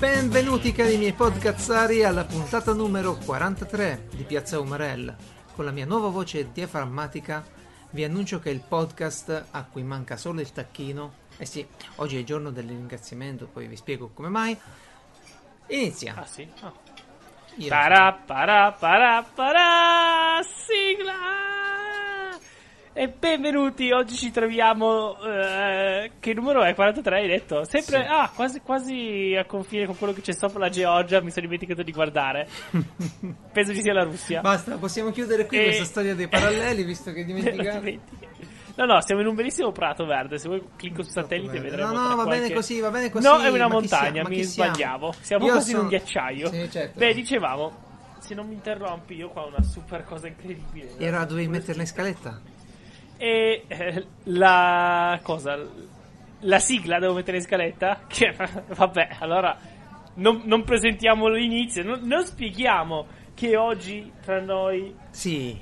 Benvenuti cari miei podcazzari alla puntata numero 43 di Piazza Umarella. Con la mia nuova voce diaframmatica vi annuncio che il podcast a cui manca solo il tacchino, eh sì, oggi è il giorno del ringraziamento, poi vi spiego come mai, inizia. Ah sì? Io- Para para para para sigla! E benvenuti, oggi ci troviamo eh, che numero è? 43 hai detto? Sempre Sì. ah, quasi quasi a confine con quello che c'è sopra la Georgia, mi sono dimenticato di guardare. Penso ci sia la Russia. Basta, possiamo chiudere qui E- questa storia dei paralleli visto che dimenticato. No, no, siamo in un bellissimo prato verde. Se vuoi clicco su satellite No, vedremo. no, tra va qualche- bene così, va bene così. No, è una ma montagna, mi siamo? sbagliavo. Siamo Io quasi in sono- un ghiacciaio. Sì, certo. Beh, dicevamo, se non mi interrompi, io qua ho una super cosa incredibile. E allora dovevi metterla in scaletta? E eh, la cosa, la sigla devo mettere in scaletta? Che, vabbè, allora non, non presentiamo l'inizio, non, non spieghiamo che oggi tra noi Sì,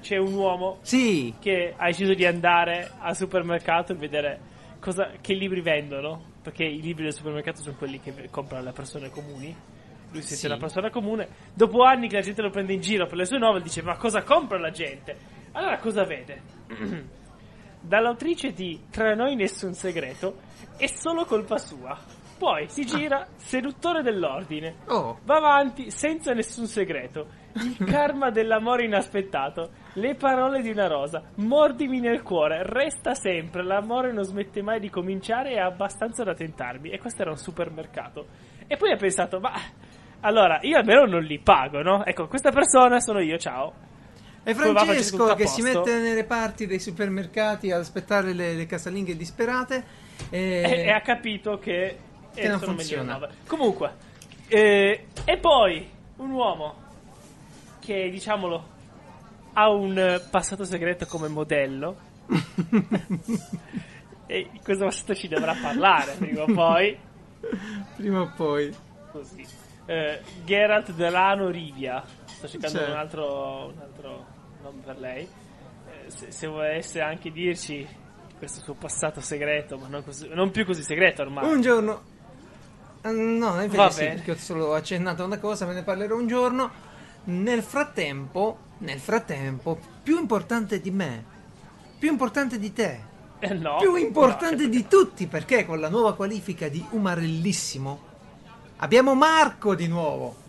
c'è un uomo sì. che ha deciso di andare al supermercato e vedere cosa, che libri vendono. Perché i libri del supermercato sono quelli che comprano le persone comuni. Lui si sente Sì. una persona comune. Dopo anni che la gente lo prende in giro per le sue novel, dice: Ma cosa compra la gente? Allora cosa vede? Dall'autrice di Tra noi nessun segreto è solo colpa sua. Poi si gira, seduttore dell'ordine. Oh, Va avanti senza nessun segreto. Il karma dell'amore inaspettato. Le parole di una rosa. Mordimi nel cuore. Resta sempre. L'amore non smette mai di cominciare e ha abbastanza da tentarmi. E questo era un supermercato. E poi ha pensato, ma allora io almeno non li pago, no? Ecco, questa persona sono io, ciao. È Francesco che si mette nelle parti dei supermercati ad aspettare le, le casalinghe disperate. E... E, e ha capito che, Che eh, non funziona. Comunque, eh, e poi un uomo che diciamolo ha un eh, passato segreto come modello. e questo passato ci dovrà parlare prima o poi. Prima o poi. Così. Eh, Geralt Delano Rivia. Sto cercando un, altro, un altro nome per lei. Eh, se, se volesse anche dirci questo suo passato segreto, ma non, così- non più così segreto ormai. Un giorno. Eh, No, in Va effetti sì, perché ho solo accennato una cosa, ve ne parlerò un giorno. Nel frattempo, nel frattempo, più importante di me, più importante di te, Eh, no. più importante No, di tutti, perché con la nuova qualifica di Umarellissimo abbiamo Marco di nuovo.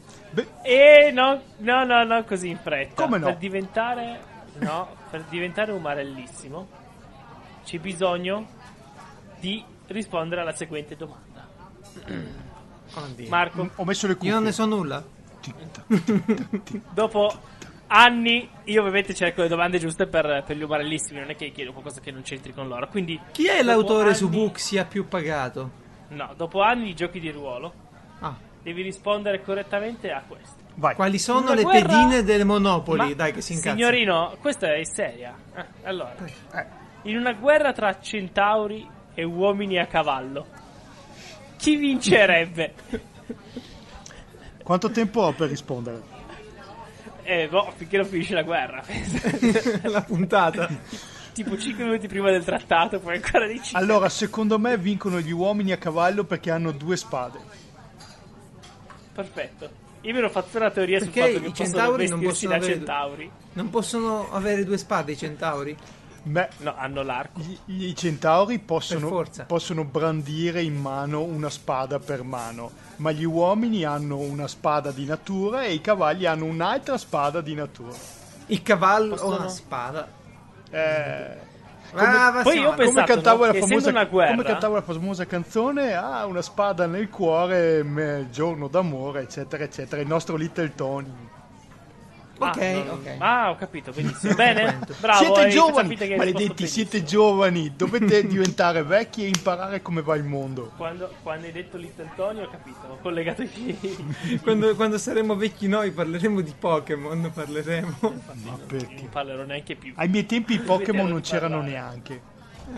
E no, no, no, no, così in fretta. Come no? Per diventare, no, per diventare un marellissimo c'è bisogno di rispondere alla seguente domanda. Marco, Ho messo le cuffie. Io non ne so nulla. dopo anni io ovviamente cerco le domande giuste per, per gli umarellissimi, non è che chiedo qualcosa che non c'entri con loro. Quindi Chi è l'autore su anni- Buxia più pagato? No, dopo anni di giochi di ruolo Ah, devi rispondere correttamente a questo. Vai. quali sono Una le guerra- pedine del Monopoli? Ma, Dai, che si incazza. Signorino, questa è seria. Eh, allora, Eh, in una guerra tra centauri e uomini a cavallo, chi vincerebbe? quanto tempo ho per rispondere? Eh, boh, finché non finisce la guerra. la puntata. tipo 5 minuti prima del trattato, poi ancora dici. Allora, secondo me vincono gli uomini a cavallo perché hanno due spade. Perfetto. Io mi ero fatto una teoria sul Perché fatto che i possono centauri non possono da avere- centauri. Non possono avere due spade i centauri? Beh, No, hanno l'arco. gli- i centauri Per possono, forza. possono brandire in mano una spada per mano, ma gli uomini hanno una spada di natura e i cavalli hanno un'altra spada di natura. Il cavallo Possono- o una spada? Eh, Ah, va, poi io penso- come, cantavo no, la famosa, guerra- come cantavo la famosa canzone, ha una spada nel cuore, me- giorno d'amore, eccetera, eccetera. Il nostro Little Tony. Ok, ah, ok. Ah, ho capito, benissimo. Bene, bravo. siete hai giovani, maledetti, siete giovani, dovete diventare vecchi e imparare come va il mondo. Quando, quando hai detto Little Tony ho capito, ho collegato i. Quando, quando saremo vecchi noi parleremo di Pokémon, parleremo. Ma perché? Non parlerò neanche più. Ai miei tempi i Pokémon non c'erano parlare. neanche.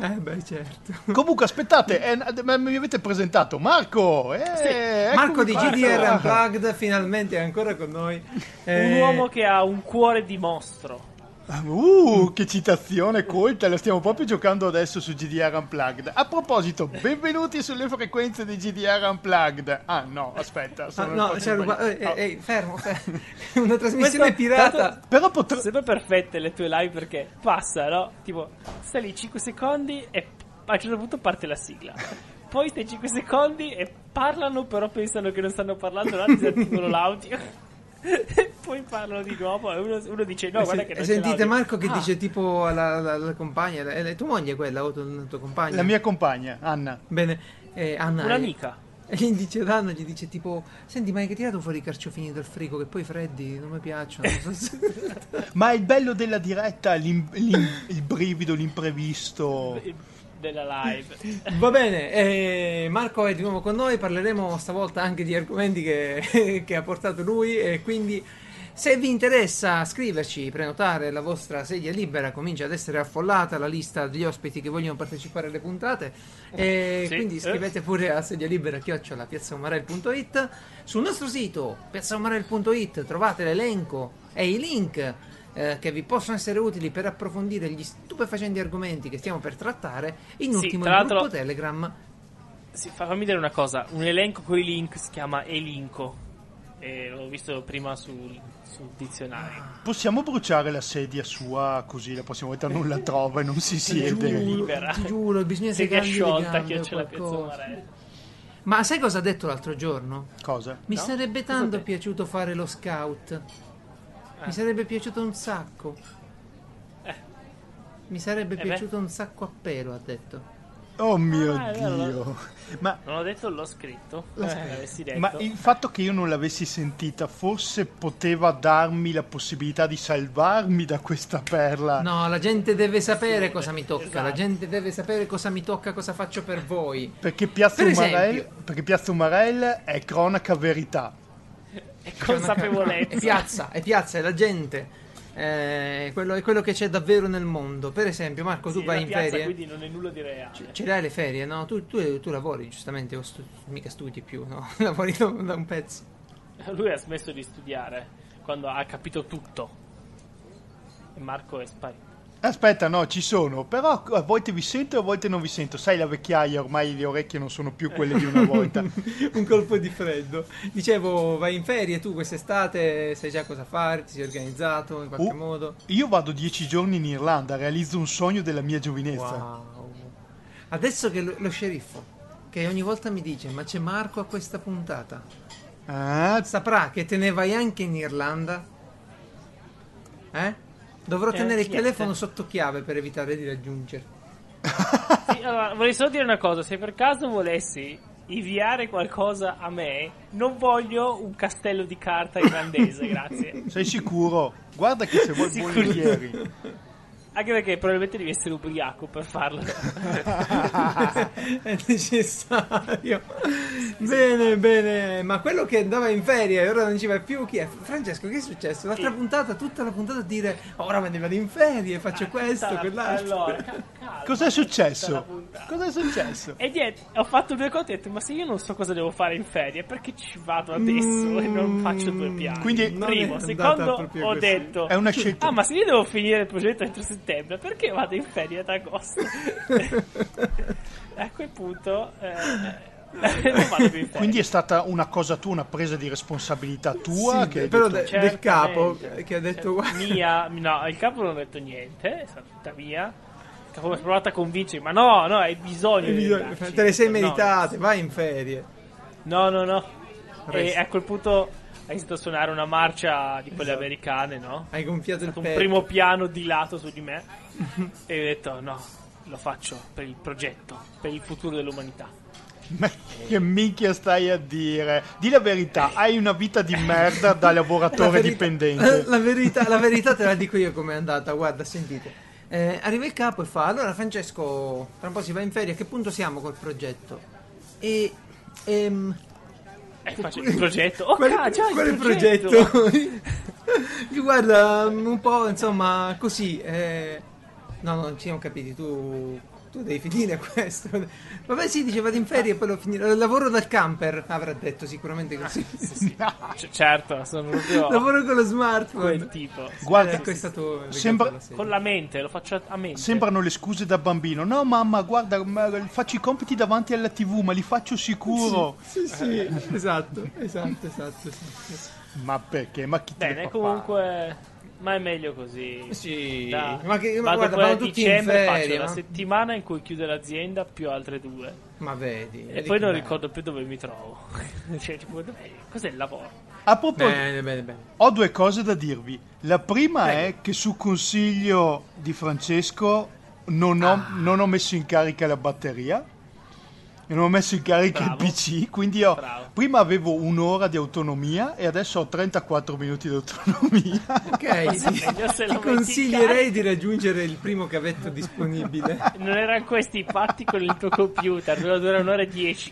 Eh beh, certo. Comunque, aspettate, eh, mi avete presentato Marco. Eh, Sì, Marco di. GDR Unplugged finalmente è ancora con noi. Un Eh, uomo che ha un cuore di mostro. Uh, che citazione colta, la stiamo proprio giocando adesso su GDR Unplugged. A proposito, benvenuti sulle frequenze di GDR Unplugged. Ah no, aspetta, Ah, sono no, nel c'è posto ruba- sbagliato. eh, Oh. ehi, fermo, fermo. Una trasmissione Questo- pirata. tanto- Però potrà... Sempre perfette le tue live perché passa, no? Tipo, stai lì 5 secondi e a un certo punto parte la sigla. Poi stai 5 secondi e parlano, però pensano che non stanno parlando, là disattivano l'audio. E poi parlano di nuovo e uno, uno dice no, Eh, guarda che non c'è sentite. Marco che Ah, dice tipo alla, alla- alla compagna, è la- tua moglie è quella o tu- tua compagna? La mia compagna, Anna. Bene, eh, Anna. Un'amica. E gli dice Anna, gli dice tipo, senti ma hai tirato fuori i carciofini dal frigo che poi freddi, non mi piacciono. non so se- Ma il bello della diretta, l'im- l'im- il brivido, l'imprevisto. Della live. Va bene, eh, Marco è di nuovo con noi, parleremo stavolta anche di argomenti che, che ha portato lui e quindi se vi interessa scriverci, prenotare la vostra sedia libera, comincia ad essere affollata la lista degli ospiti che vogliono partecipare alle puntate e Sì, quindi scrivete pure a sedia libera chiocciola piazzaumarel.it sul nostro sito piazzaumarel.it trovate l'elenco e i link eh, che vi possono essere utili per approfondire gli stupefacenti argomenti che stiamo per trattare. In Sì, ultimo, il gruppo Telegram. Sì, fa- fammi dire una cosa, un elenco con i link si chiama elinco. E l'ho visto prima sul, sul dizionario. Possiamo bruciare la sedia sua così la prossima volta non la trova e non si siede. giuro. lì. libera. Ti giuro, bisogna Sedia sciolta che c'è la. Marello. Ma sai cosa ha detto l'altro giorno? Cosa? Mi No? sarebbe tanto piaciuto fare lo scout. Eh. Mi sarebbe piaciuto un sacco. Eh. Mi sarebbe beh. piaciuto un sacco a pelo, ha detto. Oh mio Ah, dio. Ma, Non l'ho detto, l'ho scritto. L'ho Eh, scritto. detto. ma il fatto che io non l'avessi sentita forse poteva darmi la possibilità di salvarmi da questa perla. No, la gente deve sapere cosa mi tocca. La Esatto. gente deve sapere cosa mi tocca, cosa faccio per voi. Perché Piazza, Per Umarell, esempio. perché Piazza Umarell è cronaca verità. È consapevolezza. È piazza, è piazza, è la gente. Eh, quello, è quello che c'è davvero nel mondo. Per esempio, Marco, tu Sì, vai in piazza, ferie. quindi non è nulla di reale. Ce- Ce l'hai le ferie, no? Tu, tu- tu lavori, giustamente, o stu- mica studi più, no? lavori da, da un pezzo. Lui ha smesso di studiare quando ha capito tutto. E Marco è sparito. Aspetta, no, ci sono, però a volte vi sento e a volte non vi sento. Sai, la vecchiaia, ormai le orecchie non sono più quelle di una volta. un colpo di freddo. Dicevo, vai in ferie tu quest'estate, sai già cosa fare, ti sei organizzato in qualche Oh, modo. Io vado dieci giorni in Irlanda, realizzo un sogno della mia giovinezza. Wow. Adesso che lo, lo sceriffo, che ogni volta mi dice, ma c'è Marco a questa puntata, Ah, saprà che te ne vai anche in Irlanda? Eh? Dovrò Eh, tenere il niente. telefono sotto chiave per evitare di raggiungerti. Sì, allora, vorrei solo dire una cosa: se per caso volessi inviare qualcosa a me, non voglio un castello di carta irlandese, grazie. sei sicuro? Guarda che se vuoi Sicuro. volentieri. Anche perché probabilmente devi essere ubriaco per farlo. è necessario. Bene, bene. Ma quello che andava in ferie e ora non ci va più, chi è? Francesco, che è successo? L'altra Sì. puntata, tutta la puntata a dire ora me ne vado in ferie, faccio questo, Tutta la- quell'altro. Allora, ca- calma, Cos'è successo? Cos'è successo? E niente, ho fatto due conti e ho detto, ma se io non so cosa devo fare in ferie, perché ci vado adesso e non faccio due piani? Quindi- Primo, secondo, ho così. detto, È una scelta. ah, ma se io devo finire il progetto entro settembre, perché vado in ferie ad agosto? a quel punto, eh, non vado più in ferie. Quindi è stata una cosa tua, una presa di responsabilità tua Sì, che hai però detto- de- del capo che ha detto Cioè, mia, no, il capo non ha detto niente, è stata tutta mia. Il capo mi ha provato a convincere, ma no, no, hai bisogno di andarci. te le sei No, meritate, vai in ferie. No, no, no. E Resta. a quel punto hai iniziato a suonare una marcia di quelle Esatto. americane, no? Hai gonfiato il Un petto. primo piano di lato su di me. e ho detto, no, lo faccio per il progetto, per il futuro dell'umanità. Ma che minchia stai a dire? Di la verità, hai una vita di merda da La lavoratore verità- dipendente. La verità, la verità te la dico io com'è andata, guarda, sentite. Eh, arriva il capo e fa, allora Francesco, tra un po' si va in ferie, a che punto siamo col progetto? E... ehm, E faccio il progetto. Oh, quale, hai quale il progetto? progetto? Guarda, un po' insomma così. eh, No, no, ci siamo capiti, tu tu devi finire questo. Vabbè, sì, dice vado in ferie e poi lo finirò. Lavoro dal camper, avrà detto sicuramente così. C- certo, sono proprio Lavoro con lo smartphone. quel tipo. Guarda, Ecco, è stato sembra-. Con la mente, lo faccio a mente. Sembrano le scuse da bambino. No, mamma, guarda, ma faccio i compiti davanti alla TV, ma li faccio sicuro. Sì, sì, esatto, esatto, esatto. Sì, Ma perché? Ma chi Bene, fa comunque. Ma è meglio così. Sì, Da- ma che ma guarda, vanno tutti in dicembre, faccio ferie. la Ma, settimana in cui chiude l'azienda più altre due. ma vedi. E poi non bello. ricordo più dove mi trovo. cioè, tipo, cos'è il lavoro? A proposito, Bene, bene, bene. ho due cose da dirvi. La prima Prego. è che su consiglio di Francesco non ho, Ah. non ho messo in carica la batteria. E non ho messo in carica Bravo. il PC, quindi io Bravo. prima avevo un'ora di autonomia e adesso ho 34 minuti di autonomia. Ok, sì. Ti consiglierei di raggiungere il primo cavetto disponibile. Non erano questi i patti con il tuo computer, doveva durare un'ora e dieci.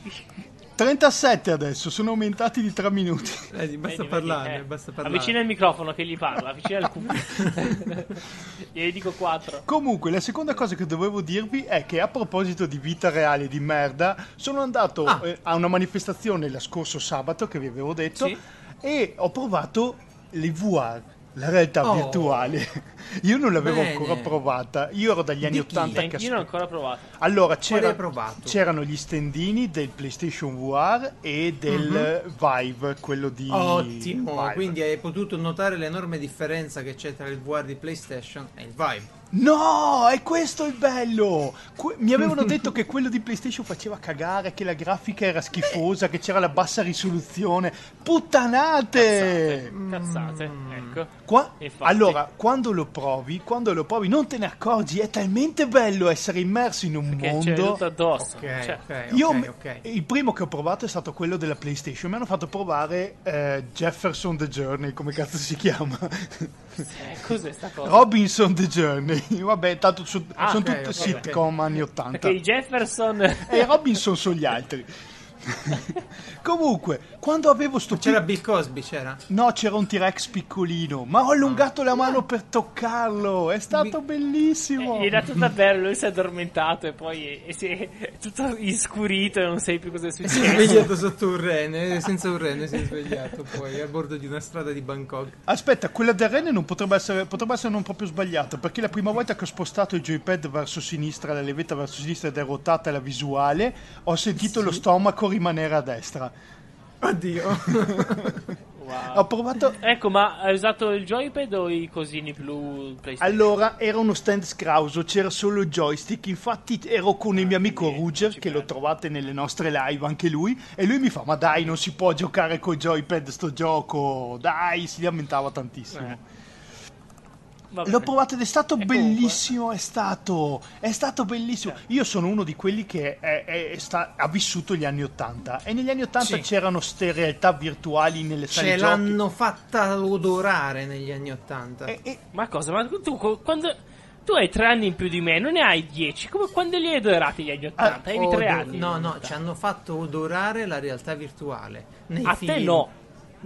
37 adesso, sono aumentati di 3 minuti. Vedi, basta Vedi, parlarne, vedi, eh. basta parlare. Avvicina il microfono che gli parla, avvicina il cubo. Gliene dico quattro. Comunque, la seconda cosa che dovevo dirvi è che a proposito di vita reale di merda, sono andato Ah. eh, a una manifestazione lo scorso sabato che vi avevo detto Sì. e ho provato le VR, la realtà Oh. virtuale. Io non l'avevo Bene. ancora provata. Io ero dagli anni Di chi? 80 Eh, che io non ho aspe- ancora provato. Allora, c'era- c'erano gli stendini del PlayStation VR e del Vive, quello di. Ottimo, Vive. quindi hai potuto notare l'enorme differenza che c'è tra il VR di PlayStation e il Vive. No, è questo il bello! Que- mi avevano detto che quello di PlayStation faceva cagare, che la grafica era schifosa, che c'era la bassa risoluzione. Puttanate! Cazzate, ecco. Qua- allora, quando lo provi, quando lo provi, non te ne accorgi, è talmente bello essere immerso in un Che c'è mondo. tutto addosso. Ok, Cioè, ok, Io, ok, ok. il primo che ho provato è stato quello della PlayStation. Mi hanno fatto provare eh, Jefferson The Journey, come cazzo si chiama? eh, cos'è sta cosa? Robinson The Journey. Vabbè, tanto su- Ah, sono ok, tutte sitcom anni 80. Perché i Jefferson... E Robinson sono gli altri. Comunque, quando avevo sto C'era pic- Bill Cosby, c'era? No, c'era un T-Rex piccolino, ma ho allungato la mano per toccarlo. È stato bellissimo. Gli hai dato davvero, lui si è addormentato e poi e si è tutto iscurito e non sai più cosa è Si è successo. svegliato sotto un rene, senza un rene si è svegliato poi a bordo di una strada di Bangkok. Aspetta, quella del rene non potrebbe essere, potrebbe essere non proprio sbagliata, perché la prima volta che ho spostato il joypad verso sinistra, la levetta verso sinistra ed è rotata la visuale, ho sentito lo stomaco rimanere a destra. Oddio. Wow. Ho provato... Ecco, ma hai usato il joypad o i cosini blu? Allora, era uno stand scrauso, c'era solo il joystick, infatti ero con il mio amico Ruger, che lo credo. trovate nelle nostre live anche lui, e lui mi fa, ma dai, non si può giocare col joypad sto gioco, dai, si lamentava tantissimo. Eh. Vabbè. L'ho provato ed è stato E comunque- bellissimo, è stato, è stato bellissimo. Io sono uno di quelli che è- è- è sta- ha vissuto gli anni 80 e negli anni 80 Sì. c'erano ste realtà virtuali nelle sale Ce giochi. l'hanno fatta odorare negli anni Ottanta. E- e- Ma cosa? Ma tu quando... Tu hai tre anni in più di me, non ne hai dieci. Come quando li hai adorati gli anni 80? Avevi tre anni. No, no, ci hanno fatto odorare la realtà virtuale. Nei A film. te no.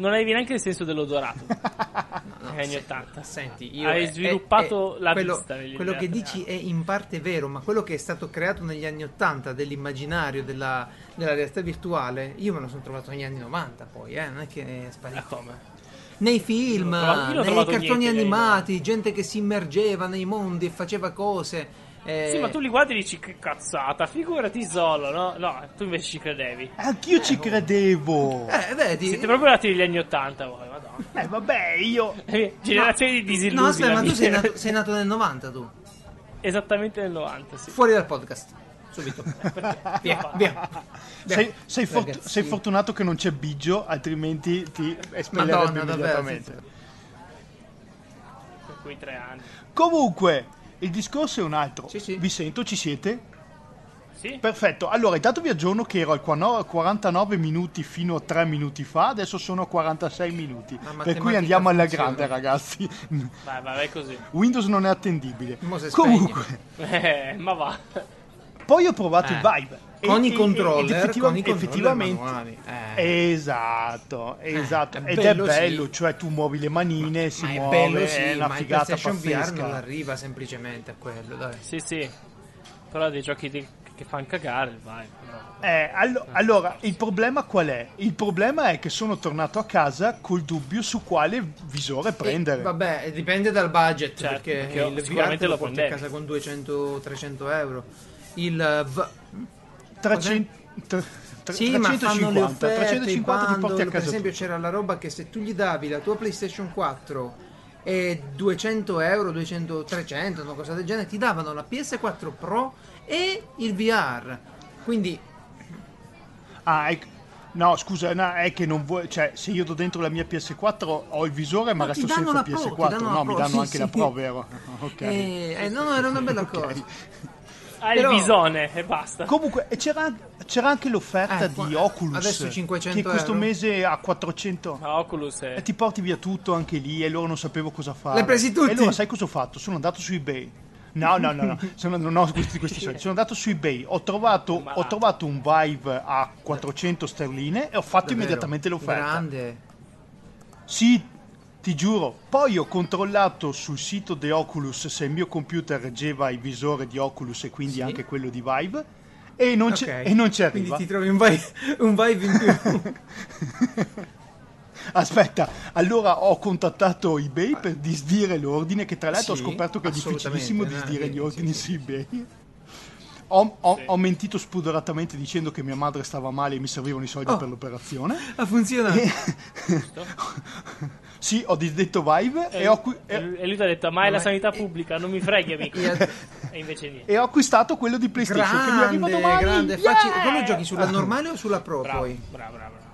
Non avevi neanche il senso dell'odorato. No, negli anni se- 80. Senti, io Hai è- sviluppato è- la quello, vista quello che dici è in parte vero, ma quello che è stato creato negli anni 80 dell'immaginario della, della realtà virtuale, io me lo sono trovato negli anni 90 poi, eh, non è che è sparito. come? Nei film, trovato- nei cartoni niente animati, gente che si immergeva nei mondi e faceva cose. Eh, Sì, ma tu li guardi e dici che cazzata, figurati solo, no? No, tu invece ci credevi. Anch'io ci credevo. Eh, vedi? Siete proprio nati negli anni 80 voi, madonna. Eh, vabbè, io... Eh, Generazione di disillusi. No, aspetta, ma tu sei nato, sei nato nel 90 tu. Esattamente nel 90, sì. Fuori dal podcast. Subito. via, via. Sei, sei fort- Ragazzi. sei fortunato che non c'è Biggio, altrimenti ti espellerebbe Madonna, davvero. immediatamente. Per quei tre anni. Comunque, il discorso è un altro. Sì, sì. Vi sento, ci siete? Sì? Perfetto, allora intanto vi aggiorno che ero al 49 minuti fino a 3 minuti fa, adesso sono a 46 minuti. Per cui andiamo alla funziona. grande ragazzi. Vai, vai, vai così. Windows non è attendibile. Comunque, Eh, ma va. poi ho provato Eh. il Vive. Con E- i e- controller, ed effettiva- con i controller effettivamente. manuali. Eh. Esatto, esatto. è Ed bello, è bello, sì. cioè tu muovi le manine, si Ma è muove, bello, sì, è una ma il figata PlayStation VR non pazzesca. arriva semplicemente a quello, dai. Sì, sì. Però dei giochi di- che fanno cagare, vai. Eh, allo- allora, il problema qual è? Il problema è che sono tornato a casa col dubbio su quale visore prendere. Eh, vabbè, dipende dal budget, Certo, perché, perché il VR sicuramente te lo lo porti a casa con 200-300 euro. Il eh, V... 300, tre- tre- Sì, ma fanno le 350, offerte, 350 i ti porti a bundle, per casa esempio tu. c'era la roba che se tu gli davi la tua PlayStation 4 e 200 euro, 200, 300, una cosa del genere, ti davano la PS4 Pro e il VR. Quindi Ah, ecco. No, scusa, no, è che non vuoi. Cioè, se io do dentro la mia PS4 ho il visore, ma No, resto senza la Pro, ti PS4. danno la no, Pro, mi danno sì, anche la sì. Pro, vero? Ok. eh, eh, no, no, era una bella Ok. cosa. Hai Però- il bisone e basta. Comunque, e c'era, c'era anche l'offerta Eh, di qua- Oculus. adesso 500 Che questo euro. mese a 400. Ma Oculus è... E ti porti via tutto anche lì e loro non sapevo cosa fare. L'hai presi tutti? E allora sai cosa ho fatto? Sono andato su eBay. No, no, no, no. Sono, non ho questi, questi soldi. Sono andato su eBay, ho trovato, ho trovato un Vive a 400 sterline e ho fatto Davvero, immediatamente l'offerta. Grande. Sì, ti giuro. Poi ho controllato sul sito di Oculus se il mio computer reggeva il visore di Oculus e quindi Sì. anche quello di Vive e non, c'è, Ok. e non ci Quindi ti trovi un vibe, un vibe in più. Aspetta, allora ho contattato eBay per disdire l'ordine, che tra l'altro Sì, ho scoperto che è difficilissimo disdire gli ordini sì. su eBay. Ho, ho- Sì. ho mentito spudoratamente dicendo che mia madre stava male e mi servivano i soldi Oh. per l'operazione. Ha funzionato. Sì, ho disdetto Vive e, E, ho, acqui- e e- lui- ti ha detto, ma è la sanità e- pubblica, non mi freghi, amico. e- E invece niente. e ho acquistato quello di PlayStation che mi arriva Grande, domani. grande. Yeah! Facci- quello giochi sulla normale o sulla Pro Bravo, poi? bravo, bravo. bravo.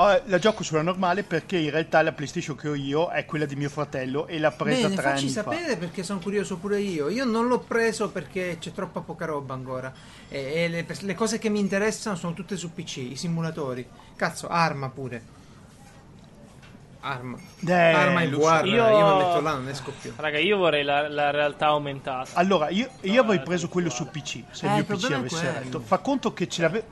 Oh, la gioco sulla normale perché in realtà la PlayStation che ho io è quella di mio fratello e l'ha presa Bene, tre facci anni fa. sapere perché sono curioso pure io. Io non l'ho preso perché c'è troppa poca roba ancora. E, e le, le cose che mi interessano sono tutte su PC, i simulatori. Cazzo, arma pure. Arma. Eh, arma e so. Io... Io- mi metto là, non esco più. Raga, io vorrei la, la realtà aumentata. Allora, io, io No, avrei preso quello su. PC, se Eh, il mio PC avesse retto. Fa conto che ce, l'ave-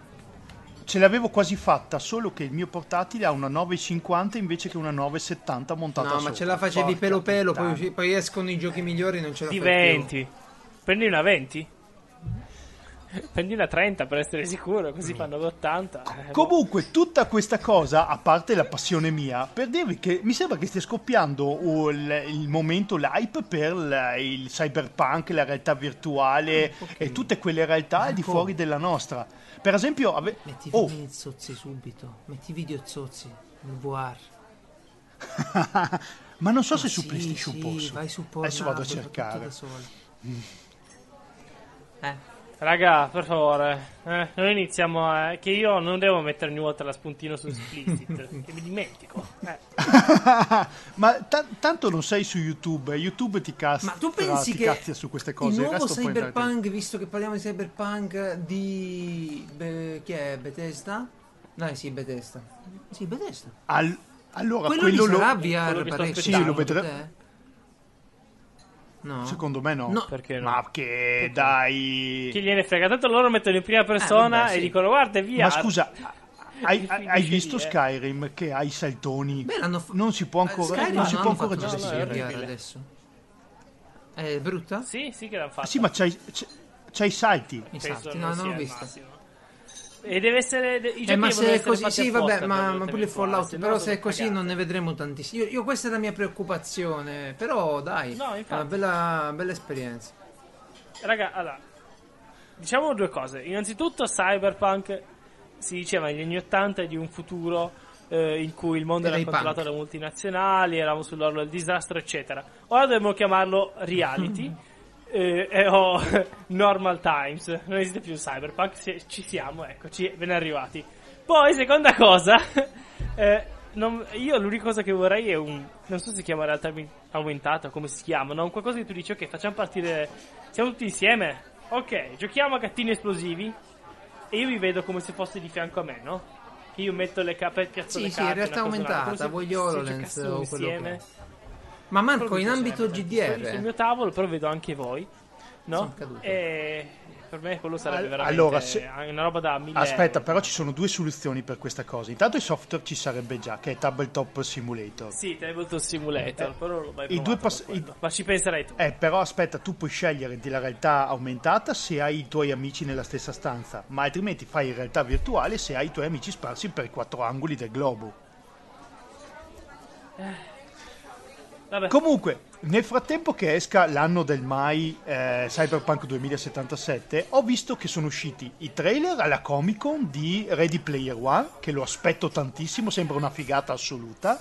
ce l'avevo quasi fatta, solo che il mio portatile ha una 950 invece che una 970 montata No, ma sopra. ce la facevi Porca pelo pelo, poi, poi escono i giochi migliori e non ce la Di fai più. 20. Prendi una 20? Prendi una 30 per essere sicuro, così fanno 80. Eh, boh. Comunque, tutta questa cosa, a parte la passione mia, per dirvi che mi sembra che stia scoppiando il, il momento, l'hype per l- il cyberpunk, la realtà virtuale e tutte quelle realtà al di fuori della nostra. Per esempio, ave- Metti oh, video zozzi subito. Metti video zozzi. Il VR. ma non so se Ma su sì, PlayStation sì, posso. Vai su Adesso vado a cercare. da solo. Eh. Raga, per favore, eh, non iniziamo a... Che io non devo mettere ogni volta la spuntino su explicit, che mi dimentico. Eh. ma ta- tanto non sei su YouTube, eh, YouTube ti castra, Ma tu pensi ti che su queste cose. il nuovo cyberpunk, visto che parliamo di cyberpunk di Be- chi è Bethesda? No, sì, Bethesda. Sì, Bethesda. Al- allora, quello, quello, lo- sarà quello VR che sto parecchio. Sì, lo te? No. secondo me no. No. Perché no? Ma che dai. Chi gliene frega? Tanto loro mettono in prima persona Eh, vabbè, e sì. dicono guarda via. Ma scusa, hai, hai- visto. Skyrim che ha i saltoni? Beh, l'hanno fa- non si può Eh, ancora, Skyrim non si può ancora fatto no, no, gestire. adesso. È brutta? Sì, sì che l'hanno fatto. Ah, sì, ma c'hai, c'hai- c'hai i salti. I salti, non no, non l'ho vista. massimo. E deve essere. I giochi Eh, ma se è così, sì, vabbè, ma, ma pure il Fallout. se Però se è così non ne vedremo tantissimi. Io, io questa è la mia preoccupazione. Però dai, No, è una bella, bella esperienza. Raga, allora, diciamo due cose. Innanzitutto, Cyberpunk si diceva negli anni 80 di un futuro eh, in cui il mondo Era controllato punk. da multinazionali, eravamo sull'orlo del disastro, eccetera. Ora dovremmo chiamarlo reality. eh, e- o normal times non esiste più cyberpunk si- ci siamo eccoci ve ne arrivati poi seconda cosa eh, non- io l'unica cosa che vorrei è un non so se si chiama realtà aumen- aumentata come si chiama no? Un qualcosa che tu dici ok facciamo partire siamo tutti insieme ok giochiamo a gattini esplosivi e io vi vedo come se fosse di fianco a me no? io metto le cape piazzo Sì, le sì, carte in realtà aumentata, se- voglio se HoloLens o quello insieme. che- Ma Marco, in ambito piacerebbe tantissimo. Sul GDR, mio tavolo, però vedo anche voi, no? Sono caduto. E per me quello sarebbe veramente allora, se- una roba da mille Aspetta, euro. però ci sono due soluzioni per questa cosa. Intanto il software ci sarebbe già, che è Tabletop Simulator. Sì, Tabletop Simulator, Eh, però non l'ho mai i provato due pass- i- Ma ci penserai tu. Eh, però aspetta, tu puoi scegliere della realtà aumentata se hai i tuoi amici nella stessa stanza, ma altrimenti fai in realtà virtuale se hai i tuoi amici sparsi per i quattro angoli del globo. Vabbè, Comunque, nel frattempo che esca l'anno del mai eh, Cyberpunk 2077, ho visto che sono usciti i trailer alla Comic Con di Ready Player One, che lo aspetto tantissimo, sembra una figata assoluta.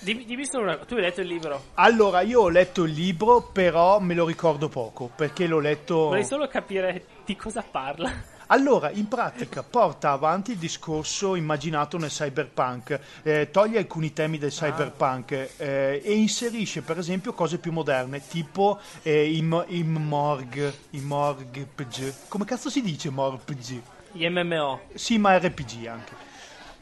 dimmi, dimmi solo una cosa. Tu hai letto il libro. Allora, io ho letto il libro, però me lo ricordo poco, perché l'ho letto... Vorrei solo capire di cosa parla. Allora, in pratica porta avanti il discorso immaginato nel cyberpunk, eh, toglie alcuni temi del cyberpunk eh, e inserisce per esempio cose più moderne, tipo eh, i, mo- i morg, i morgpg. Come cazzo si dice morpg? Gli MMO, Sì, ma RPG anche.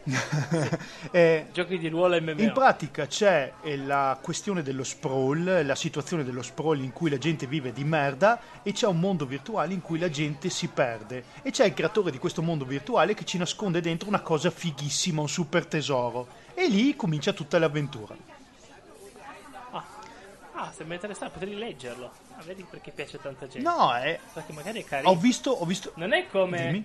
Eh, giochi di ruolo MMO. in pratica c'è la questione dello sprawl, la situazione dello sprawl in cui la gente vive di merda e c'è un mondo virtuale in cui la gente si perde e c'è il creatore di questo mondo virtuale che ci nasconde dentro una cosa fighissima, un super tesoro e lì comincia tutta l'avventura. Ah. Ah, sembra interessante, potrei leggerlo. Ah, vedi perché piace tanta gente. No, eh, Perché magari è carino. ho visto, ho visto... Non è come Dimmi.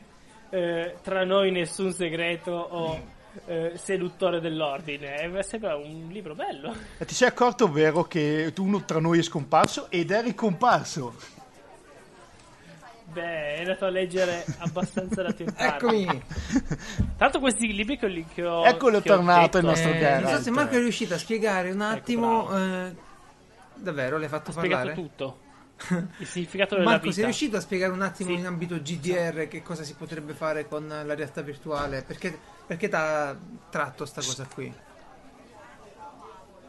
Eh, tra noi nessun segreto o eh, seduttore dell'ordine. Eh, sembra un libro bello. Eh, Ti sei accorto, vero, che uno tra noi è scomparso ed è ricomparso? Beh, è andato a leggere abbastanza da tentare. Eccomi. L'altro questi libri che, ho- che ho Eccolo che ho tornato il nostro Eh, Geralt. non so se Marco è riuscito a spiegare un attimo. bravo. eh, davvero, l'hai fatto Ho spiegato parlare? tutto. Il significato della Marco, vita. sei riuscito a spiegare un attimo Sì. in ambito GDR che cosa si potrebbe fare con la realtà virtuale? Perché, perché ti ha tratto sta cosa qui?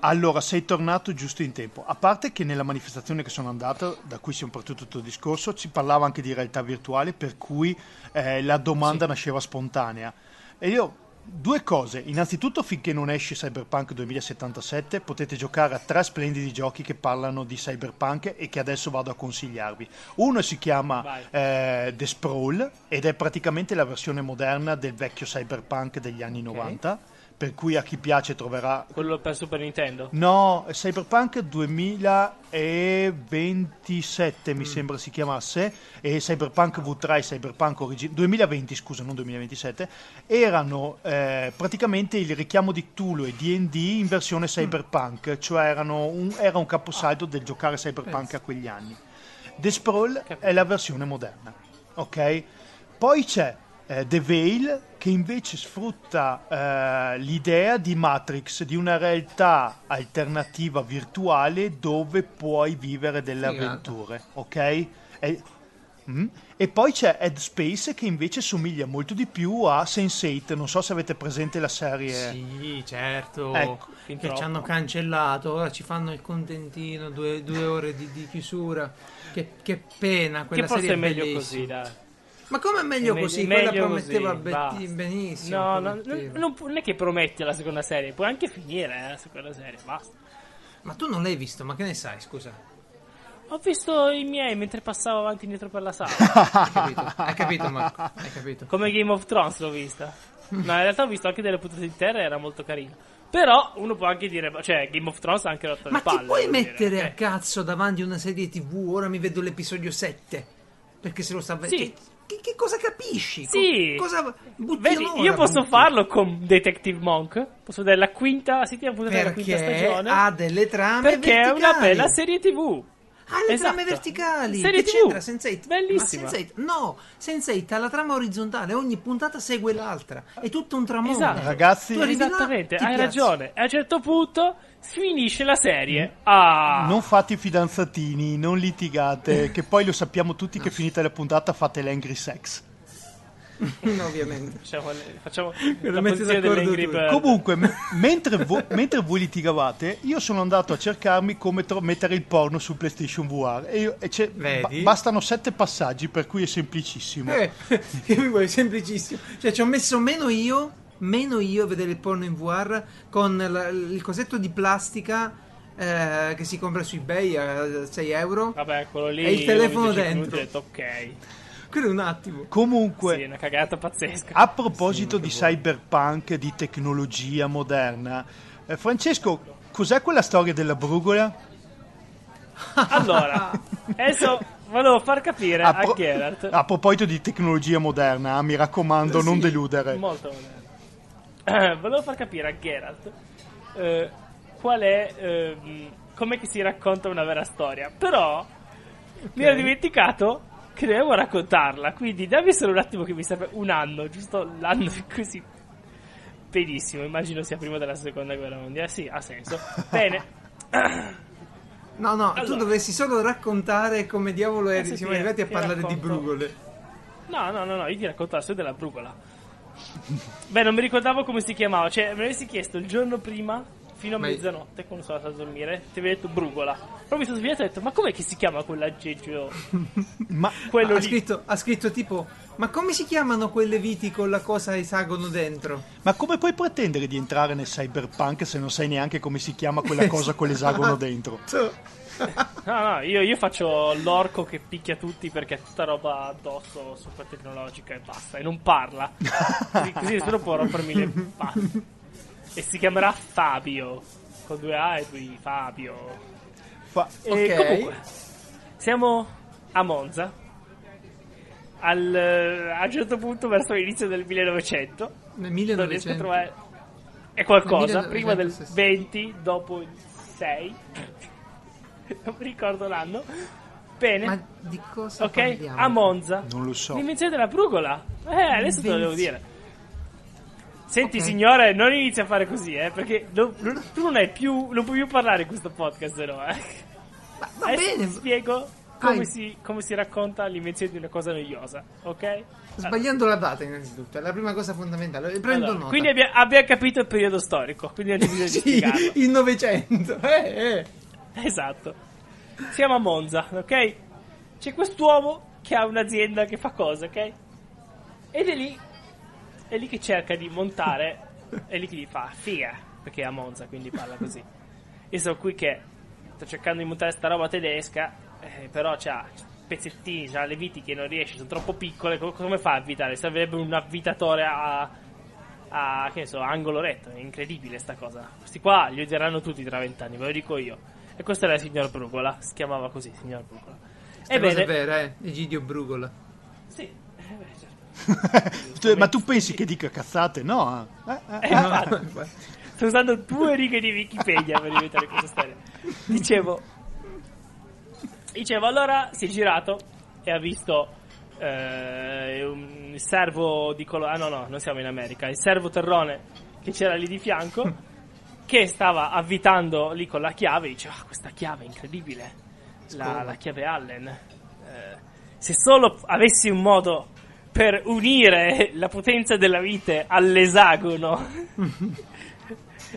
Allora, sei tornato giusto in tempo. A parte che nella manifestazione che sono andato, da cui si è partito tutto il discorso, si parlava anche di realtà virtuale, per cui eh, la domanda nasceva spontanea. E io, due cose. Innanzitutto, finché non esce Cyberpunk 2077, potete giocare a tre splendidi giochi che parlano di Cyberpunk e che adesso vado a consigliarvi. Uno si chiama eh, The Sprawl ed è praticamente la versione moderna del vecchio Cyberpunk degli anni 90. Per cui a chi piace troverà Quello per Super Nintendo. No, Cyberpunk 2027 mi sembra si chiamasse e Cyberpunk V3 e Cyberpunk origi- 2020 scusa non 2027 erano eh, praticamente il richiamo di Cthulhu e D&D in versione Cyberpunk cioè erano un, era un caposaldo del giocare Cyberpunk Pensa. a quegli anni The Sprawl Capito. è la versione moderna ok poi c'è eh, The Veil che invece sfrutta eh, l'idea di Matrix, di una realtà alternativa virtuale dove puoi vivere delle Figata. avventure, ok? E, mm? E poi c'è Headspace che invece somiglia molto di più a Sense8, non so se avete presente la serie. Sì, certo. Ecco, fin che troppo. ci hanno cancellato, ora ci fanno il contentino, due, due ore di, di chiusura. Che, che pena, quella Che forse serie è meglio bellissima. così, dai. Ma come è meglio così? meglio Quella prometteva così, benissimo. No, no, non, prometteva. non non è che prometti la seconda serie, puoi anche finire eh, la seconda serie, basta. Ma tu non l'hai visto, ma che ne sai, scusa? Ho visto i miei mentre passavo avanti e indietro per la sala. Hai capito? Hai capito, Marco? Hai capito? Come Game of Thrones l'ho vista. No, in realtà ho visto anche delle puntate di terra era molto carino. Però uno può anche dire, cioè Game of Thrones ha anche rotto Ma le palle. ti puoi devo dire, mettere a eh. cazzo davanti a una serie tv? Ora mi vedo l'episodio 7. Perché se lo sta vedendo. Sì. Che, che cosa capisci? Sì. Co- cosa Vedi, io posso butti. farlo con Detective Monk. Posso vedere la quinta, settima puntata della quinta stagione. ha delle trame perché è verticali. una bella serie TV. Ha le Esatto. trame verticali. Serie che TV. c'entra Sense8? Bellissima. Ma Sense8, no, Sense8 ha la trama orizzontale, ogni puntata segue l'altra. È tutto un tramonto. Esatto. Ragazzi, là, Esattamente, ti hai piazzi. ragione. E a un certo punto si finisce la serie. Ah, non fate i fidanzatini, non litigate, che poi lo sappiamo tutti che finita la puntata fate l'angry sex. No, ovviamente. facciamo, facciamo. Bird. Comunque, me- mentre, vo- mentre voi litigavate, io sono andato a cercarmi come tro- mettere il porno su PlayStation VR. E io- e ba- bastano sette passaggi, per cui è semplicissimo. Eh, vuoi, semplicissimo. Cioè, ci ho messo meno io, meno io a vedere il porno in VR con la- il cosetto di plastica eh, che si compra su eBay a 6 euro. Vabbè, quello lì. E il telefono dentro. e ho detto, ok. Quello è un attimo. Comunque, Sì, è una cagata pazzesca. a proposito Sì, di cyberpunk, di tecnologia moderna, eh, Francesco, cos'è quella storia della brugola? Allora, adesso volevo far capire a, pro- Geralt. a proposito di tecnologia moderna, ah, mi raccomando, non Sì. deludere. Molto moderno. Eh, volevo far capire a Geralt eh, qual è. ehm, come si racconta una vera storia. Però mi ero dimenticato che dovevo raccontarla. Quindi dammi solo un attimo che mi serve un anno, giusto l'anno si. Benissimo, immagino sia prima della seconda guerra mondiale. Sì, ha senso. Bene. No, no, tu Allora. dovresti solo raccontare come diavolo eri, Eh, sì, siamo sì, arrivati a ti parlare di racconto. brugole. No, no, no, no, io ti racconto la storia della brugola. Beh, non mi ricordavo come si chiamava. Cioè, me l'avessi chiesto il giorno prima, fino a Ma- mezzanotte, quando sono andato a dormire, ti avevo detto brugola. Poi mi sono svegliato e ho detto, ma com'è che si chiama quell'aggeggio? Ma Quello ha, lì. scritto, ha scritto tipo, ma come si chiamano quelle viti con la cosa esagono dentro? Ma come puoi pretendere di entrare nel cyberpunk se non sai neanche come si chiama quella cosa con l'esagono dentro? No, no, io, io faccio l'orco che picchia tutti perché è tutta roba addosso, super tecnologica e basta. E non parla. Così, così nessuno può rompermi le palle. E si chiamerà Fabio. Con due A e due I, Fabio. Fa- E Ok. comunque, siamo a Monza. Al, eh, a un certo punto, verso l'inizio del 1900, Nel non riesco a 1900. trovare. È qualcosa, Nel prima del 1960. 20, dopo il 6. non mi ricordo l'anno. Bene, Ma di cosa ok, parliamo? a Monza. Non lo so. L'invenzione della brugola. Eh, adesso te lo devo dire. Senti, Ok. signore, non inizia a fare così, eh, perché non- non- tu non hai più. Non puoi più parlare in questo podcast, no, eh. Ma va Adesso bene, ti spiego come si, come si racconta l'invenzione di una cosa noiosa, ok? sbagliando la data innanzitutto, è la prima cosa fondamentale. Prendo Allora, nota. quindi abbia- abbiamo capito il periodo storico, quindi bisogno di Sì, spiegarlo. il 900. Eh, eh. Esatto. Siamo a Monza, ok? C'è quest'uomo che ha un'azienda che fa cose, ok? Ed è lì, è lì che cerca di montare, è lì che gli fa figa, perché è a Monza, quindi parla così. Io sono qui che sto cercando di montare sta roba tedesca, eh, però c'ha pezzettini, c'ha le viti che non riesce, sono troppo piccole, co- come fa a avvitare? Servirebbe un avvitatore a, a che ne so, angolo retto, è incredibile sta cosa. Questi qua li odieranno tutti tra vent'anni, ve lo dico io. E questo era il signor Brugola, si chiamava così, signor Brugola. Sta cosa è Ebbene, vera, eh. Egidio Brugola. sì, eh. Tu- Ma tu pensi che dica cazzate? No. eh? Eh, eh. Eh, infatti, sto usando due righe di Wikipedia per inventare questa storia. Dicevo, dicevo, allora si è girato e ha visto eh, un il servo di colore. Ah, no, no, non siamo in America. Il servo terrone che c'era lì di fianco. Che stava avvitando lì con la chiave. Dice: Ah, questa chiave è incredibile. La, la chiave Allen. Eh, se solo avessi un modo per unire la potenza della vite all'esagono.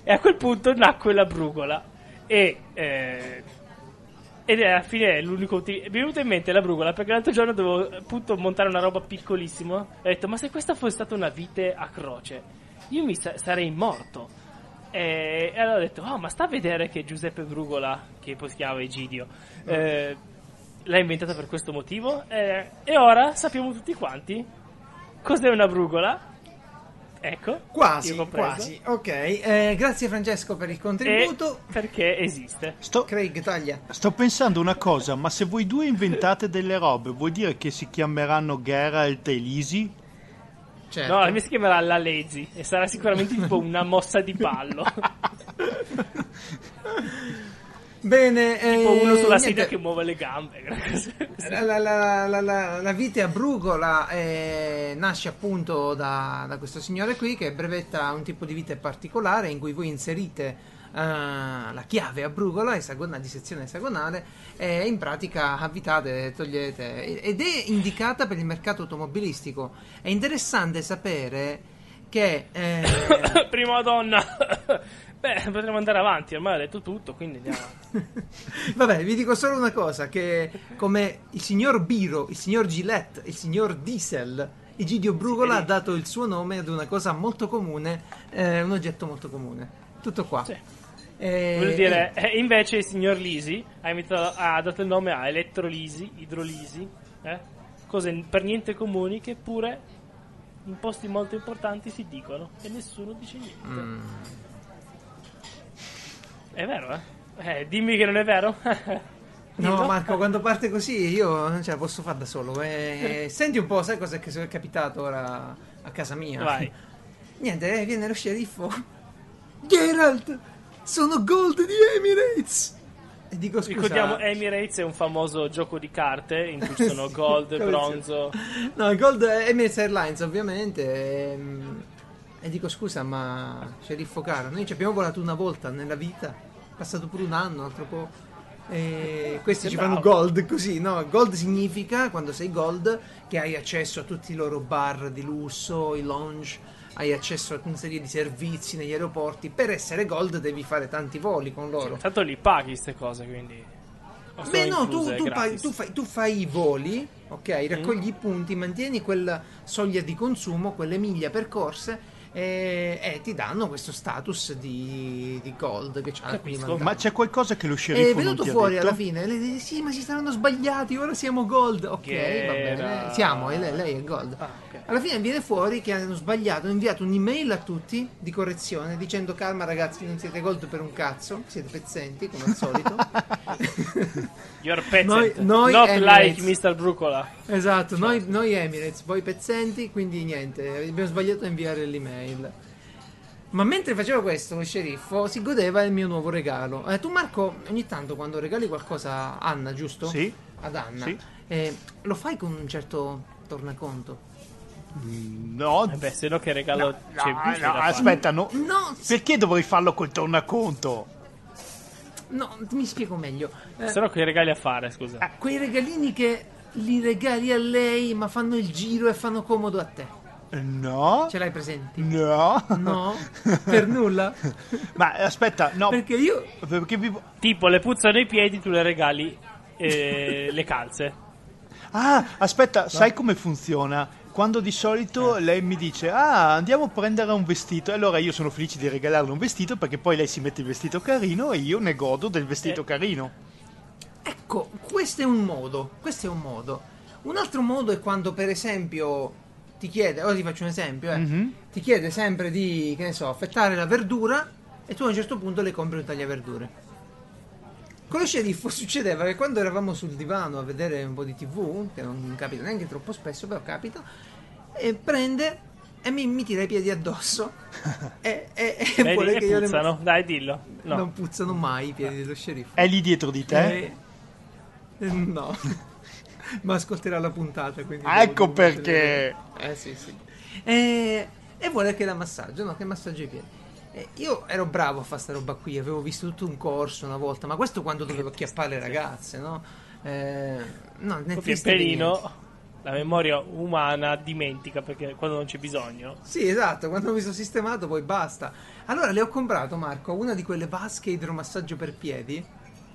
e a quel punto nacque la brugola. E. eh, ed alla fine l'unico utilizzo. Mi è venuta in mente la brugola perché l'altro giorno dovevo appunto montare una roba piccolissima. E ho detto, ma se questa fosse stata una vite a croce, io mi sa- sarei morto. E, e allora ho detto, oh, ma sta a vedere che Giuseppe Brugola, che poi si chiama Egidio, eh, l'ha inventata per questo motivo. Eh, e ora sappiamo tutti quanti cos'è una brugola. Ecco, Quasi, quasi. Ok, eh, grazie Francesco per il E contributo. perché esiste. Sto, Craig, taglia. sto pensando una cosa, ma se voi due inventate delle robe, vuol dire che si chiameranno Geralt e Lisi? Certo. No, la mia si chiamerà la Lazy e sarà sicuramente tipo una mossa di ballo. Bene, tipo eh, uno sulla sedia che muove le gambe. La, la, la, la, vite a Brugola eh, nasce appunto da, da questo signore qui che brevetta un tipo di vite particolare in cui voi inserite eh, la chiave a Brugola esagona- di sezione esagonale e in pratica avvitate, togliete ed è indicata per il mercato automobilistico. È interessante sapere che eh, Prima donna. Beh, potremmo andare avanti, ormai ha detto tutto, quindi andiamo. Vabbè, vi dico solo una cosa: che come il signor Biro, il signor Gillette, il signor Diesel, Egidio Brugola Sì. ha dato il suo nome ad una cosa molto comune, eh, un oggetto molto comune. Tutto qua. Sì. Eh, Voglio dire, eh, invece il signor Lisi ha, invitato- ha dato il nome a elettrolisi, idrolisi, eh? cose per niente comuni che pure in posti molto importanti si dicono e nessuno dice niente. Mm. È vero, eh? Eh, dimmi che non è vero. No. Marco, quando parte così io non ce la posso fare da solo. eh. senti un po', sai cosa che è capitato ora a casa mia? Vai. Niente, eh, viene lo sceriffo. Geralt, sono gold di Emirates. E dico scusa. Ricordiamo Emirates è un famoso gioco di carte in cui ci sono Sì, gold, bronzo. No, il gold è Emirates Airlines, ovviamente. ehm, E, dico scusa, ma sceriffo caro, noi ci abbiamo volato una volta nella vita. Passato pure un anno, altro po'. E questi Che ci fanno gold così, no? Gold significa quando sei gold che hai accesso a tutti i loro bar di lusso, i lounge, hai accesso a una serie di servizi negli aeroporti. Per essere gold devi fare tanti voli con loro. Tanto li paghi queste cose, quindi. Beh, no, tu, tu fai, tu fai- tu fai i voli, ok? Raccogli i punti, mantieni quella soglia di consumo, quelle miglia percorse e, e ti danno questo status di, di gold che c'ha Capisco. Ma c'è qualcosa che lo È sceriffo non venuto fuori alla fine, le dice sì, ma si saranno sbagliati, ora siamo gold. Ok, va bene, Geralt. siamo, e lei, lei è gold. Ah, ok. Alla fine viene fuori che hanno sbagliato, hanno inviato un'email a tutti di correzione dicendo calma ragazzi, non siete gold per un cazzo, siete pezzenti come al solito. You're peasant. Noi- noi Not Emirates. like Mr. Brucola. Esatto, noi, noi Emirates, voi pezzenti, quindi niente, abbiamo sbagliato a inviare l'email. Ma mentre facevo questo, lo sceriffo si godeva il mio nuovo regalo. Eh, tu Marco, ogni tanto quando regali qualcosa a Anna, giusto? Sì. Ad Anna. Sì. eh, lo fai con un certo tornaconto? No, Eh beh, se no che regalo no, c'è no, no, aspetta, no. No, Perché dovrei farlo col tornaconto? No, mi spiego meglio. Eh, Se no che regali a fare, scusa. Ah. quei regalini che li regali a lei ma fanno il giro e fanno comodo a te. No. Ce l'hai presenti? No. No? Per nulla? Ma aspetta, no. Perché io Perché vi... Tipo, le puzzano i piedi, tu le regali eh, le calze. Ah, aspetta, sai come funziona? Quando di solito Eh. lei mi dice, ah, andiamo a prendere un vestito, e allora io sono felice di regalarle un vestito perché poi lei si mette il vestito carino e io ne godo del vestito Eh. carino. Ecco, questo è un modo. Questo è un modo. Un altro modo è quando, per esempio, ti chiede, ora ti faccio un esempio, eh, Mhm. ti chiede sempre di, che ne so, affettare la verdura e tu a un certo punto le compri un tagliaverdure. Con lo sceriffo succedeva che quando eravamo sul divano a vedere un po' di tv, che non capita neanche troppo spesso, però capita, e prende e mi, mi tira i piedi addosso e, e, e vuole che che io le- puzzano? Dai, dillo. No. Non puzzano mai i piedi dello sceriffo. È lì dietro di te? Eh, eh, no. Ma ascolterà la puntata. Quindi Ah, ecco perché. mettere- Eh sì, sì. E, e vuole che la massaggio, no? Che massaggio i piedi. E io ero bravo a fare sta roba qui, avevo visto tutto un corso una volta, ma questo quando dovevo acchiappare le ragazze, no? Eh, no, nel pianino la memoria umana dimentica perché quando non c'è bisogno. Sì, esatto, quando mi sono sistemato poi basta. Allora le ho comprato, Marco, una di quelle vasche idromassaggio per piedi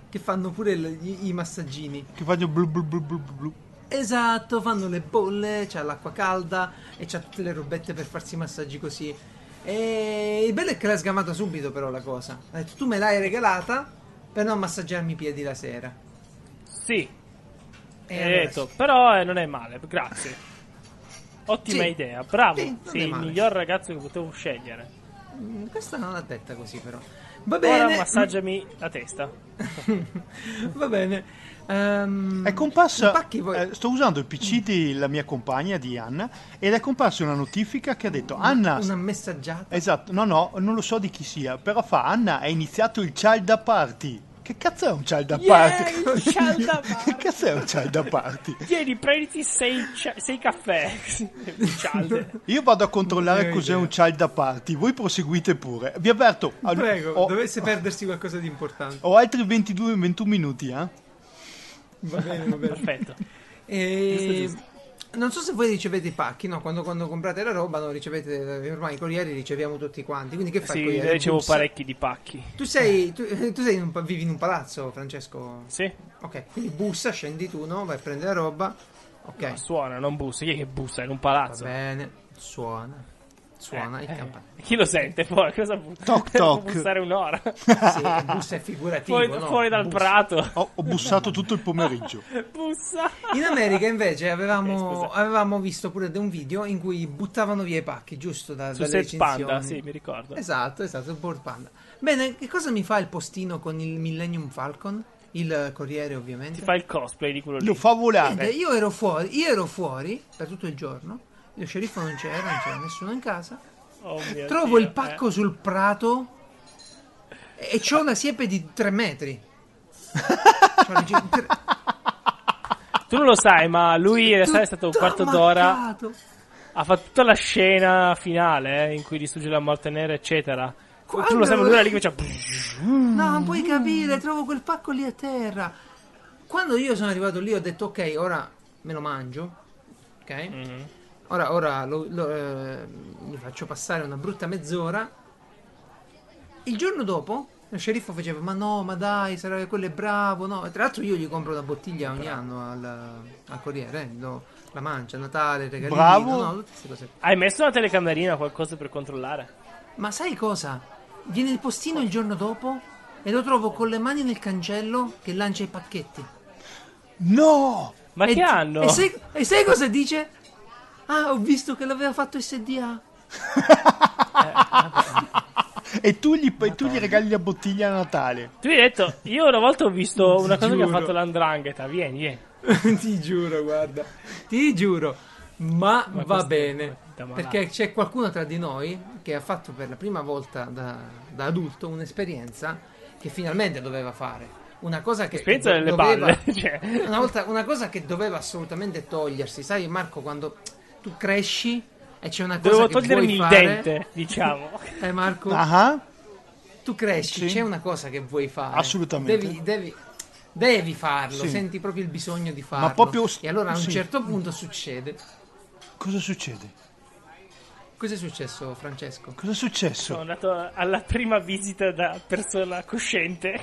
che fanno pure il- i, i massaggini. Che blu blu blu blu blu blu. Esatto, fanno le bolle, c'ha l'acqua calda e c'ha tutte le robette per farsi i massaggi così. E il bello è che l'ha sgamata subito però la cosa. Ha detto tu me l'hai regalata per non massaggiarmi i piedi la sera. Sì, E allora detto, però eh, non è male, grazie. Ottima Sì. idea, bravo. Sì, Sei il miglior ragazzo che potevo scegliere. Mm, Questa non l'ha detta così però. Va Ora bene. massaggiami la testa. Va bene. Ehm, È comparsa. i pacchi poi- eh, sto usando il PC della mia compagna di Anna ed è comparsa una notifica che ha detto Anna. Una messaggiata. Esatto, no, no, non lo so di chi sia, però fa Anna ha iniziato il child party. Che cazzo è un child party? Yeah, il child party. che cazzo è un child party? Tieni, prenditi sei, sei caffè. Io vado a controllare cos'è idea. un child party, voi proseguite pure. Vi avverto, al- Prego, ho, dovesse perdersi qualcosa di importante. ho altri 22-21 minuti, eh? Va bene, va bene. Perfetto. E... Non so se voi ricevete i pacchi, no? Quando, quando comprate la roba, no? ricevete, ormai i corrieri riceviamo tutti quanti. Quindi che fai? Sì, corriere? ricevo Bussa? parecchi di pacchi. Tu sei, tu, tu sei in un, vivi in un palazzo, Francesco? Sì, Ok, quindi bussa, scendi tu, no? Vai a prendere la roba. Ok, No, suona, non bussa. Chi è che bussa? In un va palazzo. bene, suona. Suona Eh, il eh. campanello. Chi lo sente poi? Cosa bu- Toc, toc. bussare un'ora. Sì, bussa è figurativo, fuori, no? fuori dal Bussa. prato. Ho, ho bussato tutto il pomeriggio. Bussa. In America invece Eh, avevamo, scusa. avevamo visto pure un video in cui buttavano via i pacchi, giusto? Da, Su dalle Set Panda, sì, mi ricordo. Esatto, esatto, Board Panda. Bene, che cosa mi fa il postino con il Millennium Falcon? Il Corriere, ovviamente. Ti fa il cosplay di quello lì. Lo fa volare. io ero fuori, io ero fuori per tutto il giorno. Lo sceriffo non c'era, non c'era nessuno in casa. Oh Trovo Dio, il pacco sul prato e c'ho una siepe di 3 metri. Eh. Tu non lo sai, ma lui è stato un quarto d'ora. Ha fatto tutta la scena finale eh, in cui distrugge la morte nera, eccetera. Quando- Tu lo sai, ma lui era lì che faceva. No, non puoi capire, trovo quel pacco lì a terra. Quando io sono arrivato lì ho detto ok, ora me lo mangio. Ok? Mhm. Ora, ora lo, lo, eh, mi faccio passare una brutta mezz'ora. Il giorno dopo, lo sceriffo faceva: Ma no, ma dai, sarà quello è bravo. No, tra l'altro, io gli compro una bottiglia ogni anno al, al Corriere. eh, do la mancia, Natale, regalino. Bravo. No, tutte queste cose. Hai messo una telecamerina o qualcosa per controllare? Ma sai cosa? Viene il postino il giorno dopo e lo trovo con le mani nel cancello che lancia i pacchetti. No! Ma e, che hanno? E sai, e sai cosa dice? Ah, ho visto che l'aveva fatto SDA. E tu gli, tu gli regali la bottiglia a Natale. Tu hai detto, io una volta ho visto una cosa che ha fatto l'andrangheta. Vieni, vieni. Ti giuro, guarda. Ti giuro. Ma, Ma va bene. Perché c'è qualcuno tra di noi che ha fatto per la prima volta da, da adulto un'esperienza che finalmente doveva fare. Una cosa che Esperienza do- delle doveva- balle. Cioè, Una, volta, una cosa che doveva assolutamente togliersi. Sai, Marco, quando tu cresci e c'è una cosa dovevo che togliermi vuoi il fare, dente, diciamo. Eh, Marco, Ah, tu cresci, Sì. c'è una cosa che vuoi fare. Assolutamente. Devi, devi, devi farlo, Sì. senti proprio il bisogno di farlo. proprio- E allora a un sì. certo punto succede. cosa succede? Cos'è successo, Francesco? Cosa è successo? Sono andato alla prima visita da persona cosciente.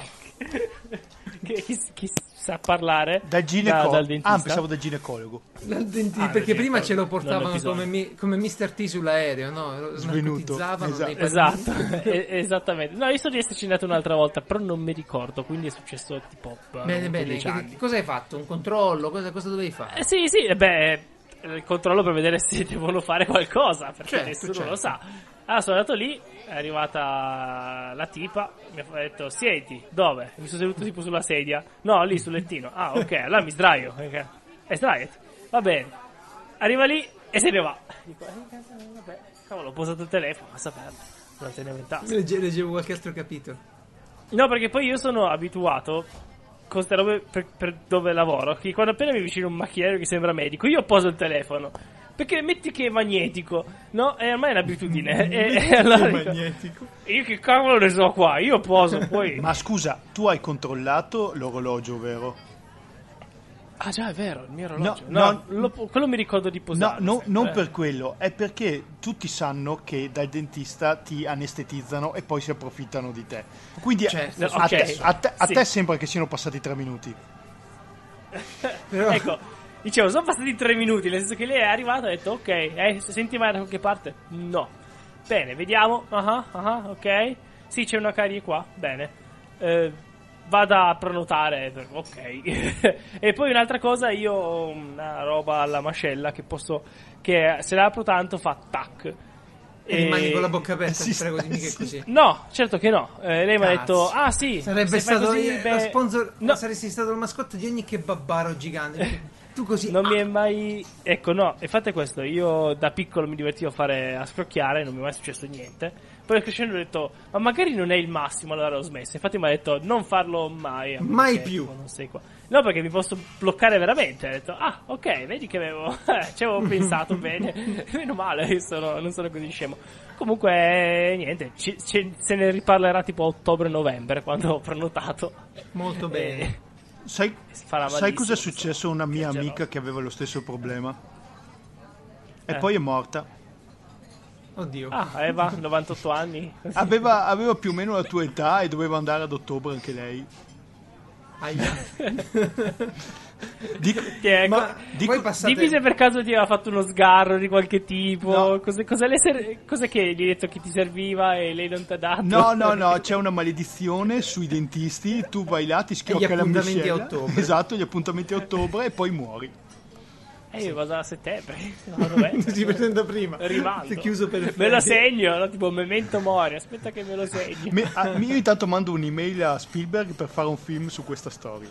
Che chi, chi sa parlare. Dal ginecologo. dal dentista. ah, pensavo dal ginecologo. Dal denti- Ah, perché prima ce lo portavano come, mi- come Mr. T sull'aereo, no? Svenuto, esatto. Esatto, e- esattamente. No, io so di esserci andato un'altra volta, però non mi ricordo, quindi è successo tipo eh, Bene, bene. 15 Che- anni. cosa hai fatto? Un controllo? Cosa, cosa dovevi fare? Eh, sì, sì, eh, beh, il controllo per vedere se devono fare qualcosa, perché Certo, nessuno certo. lo sa. Allora sono andato lì, è arrivata la tipa, mi ha detto, siedi, dove? Mi sono seduto tipo sulla sedia. No, lì sul lettino. Ah, ok, allora mi sdraio. ok. E sdraiati. Va bene. Arriva lì e se ne va. Dico, eh, vabbè, cavolo, ho posato il telefono, ma sapere. Non tenevo in tasca. Legge- leggevo qualche altro capitolo. No, perché poi io sono abituato con queste robe per, per dove lavoro. Che quando appena mi vicino un macchinario che sembra medico, io poso il telefono. Perché metti che è magnetico, no? E ormai è un'abitudine. e, e allora dico, magnetico. io che cavolo ne so qua? Io poso, poi. Ma scusa, tu hai controllato l'orologio, vero? Ah, già, è vero, il mio orologio. No, No, no. lo- quello mi ricordo di No, posare. no, sempre, non eh. per quello, è perché tutti sanno che dal dentista ti anestetizzano e poi si approfittano di te. Quindi Certo, a, ok, te, a te- a sì. te sembra che siano passati tre minuti. Ecco, dicevo, sono passati tre minuti, nel senso che lei è arrivata e ha detto, ok, eh, senti mai da qualche parte? No. Bene, vediamo. Ah, ah, ok. Sì, c'è una carie qua. Bene. Eh, vada a prenotare. per- Ok. e poi un'altra cosa, io ho una roba alla mascella che posso... che se la apro tanto fa tac. E rimani con la bocca aperta, ti prego, dimmi che è sì. così. No, certo che no. Eh, lei mi ha detto, ah sì, Sarebbe stato così, eh, beh- lo sponsor, No. saresti stato il mascotte di ogni kebabbaro gigante. perché Tu così Non ah, mi è mai. Ecco, no, e fate questo. Io da piccolo mi divertivo a fare a scrocchiare, non mi è mai successo niente. Poi crescendo ho detto, ma magari non è il massimo, allora ho smesso. Infatti mi ha detto, non farlo mai. a meno Mai che, più. tipo, Non sei qua. No, perché mi posso bloccare veramente. Ho detto, ah, ok, vedi che avevo. eh, ci avevo pensato bene. Meno male, io sono- non sono così scemo. Comunque, eh, niente, ci- ci- se ne riparlerà tipo ottobre-novembre quando ho prenotato. molto Eh, bene. Sai, sai cosa è successo a una mia Viaggerò. amica che aveva lo stesso problema? E Eh. poi è morta. Oddio. Ah, Eva, 98 anni. Aveva, aveva più o meno la tua età e doveva andare ad ottobre anche lei. Aia. È- ma dico- passate... Dimmi se per caso ti aveva fatto uno sgarro di qualche tipo. No. Cos'è, cos'è le ser- cos'è che gli hai detto che ti serviva e lei non ti ha dato? No, no, no, c'è una maledizione sui dentisti, tu vai là, ti schiocca la appuntamenti a miscela. ottobre. Esatto, gli appuntamenti a ottobre e poi muori. Eh, io vado a settembre. No, dov'è? si presenta prima. È chiuso per Me lo segno, no? tipo memento mori. Aspetta che me lo segno. Me- a- io intanto mando un'email a Spielberg per fare un film su questa storia.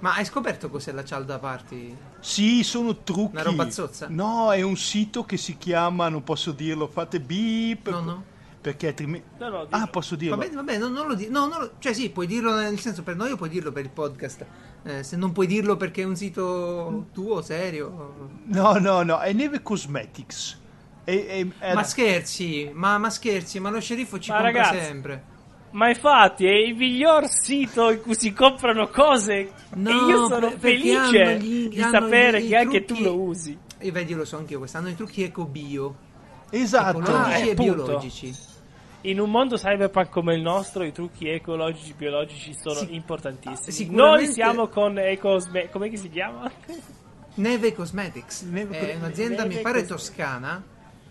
Ma hai scoperto cos'è la cialda party? Sì, sono trucchi. Una roba zozza? No, è un sito che si chiama, non posso dirlo, fate beep. No, no. Perché altrimenti... No, no, Ah, posso dirlo? Vabbè, vabbè, non, non lo di- no, non lo- cioè sì, puoi dirlo nel senso per noi o puoi dirlo per il podcast. Eh, se non puoi dirlo perché è un sito tuo, serio. No, no, no, è Neve Cosmetics. È- è- è- Ma scherzi, ma, ma scherzi, ma lo sceriffo ci Ma compra ragazzi, sempre. Ma infatti è il miglior sito in cui si comprano cose. No, e io sono felice gli- di hanno sapere gli- che anche trucchi- tu lo usi. E vedi, lo so anch'io, quest'anno i trucchi eco bio, Esatto. Ah, ecologici eh, e appunto. biologici. In un mondo cyberpunk come il nostro, i trucchi ecologici biologici sono Sì. importantissimi. Sicuramente- Noi siamo con Ecosme. Come si chiama? Neve Cosmetics Neve è un'azienda, Neve mi pare Cosmetics. toscana,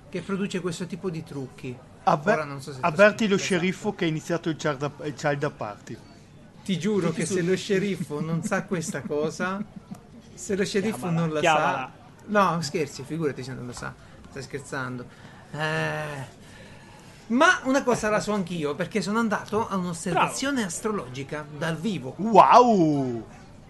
che produce questo tipo di trucchi. Avver- so se avverti lo sceriffo che ha iniziato il Child, il child Party. Ti giuro che se lo sceriffo non sa questa cosa, se lo sceriffo Chiamala, non la chiamala. sa, no, scherzi, figurati se non lo sa, stai scherzando. Eh, Ma una cosa la so anch'io, perché sono andato a un'osservazione astrologica dal vivo. Wow!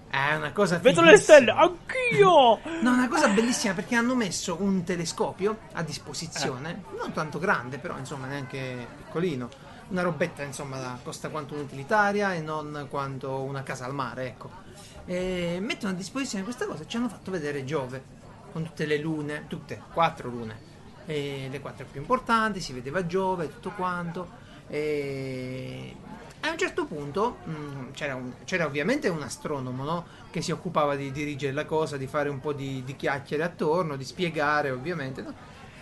È una cosa Vedo le stelle, anch'io! No, una cosa bellissima perché hanno messo un telescopio a disposizione, non tanto grande, però insomma neanche piccolino. Una robetta, insomma, costa quanto un'utilitaria e non quanto una casa al mare, ecco. E mettono a disposizione questa cosa e ci hanno fatto vedere Giove con tutte le lune, tutte, quattro lune. E le quattro più importanti, si vedeva Giove, tutto quanto. E a un certo punto mh, c'era, un- c'era ovviamente un astronomo no? che si occupava di dirigere la cosa, di fare un po' di, di chiacchiere attorno, di spiegare ovviamente. no?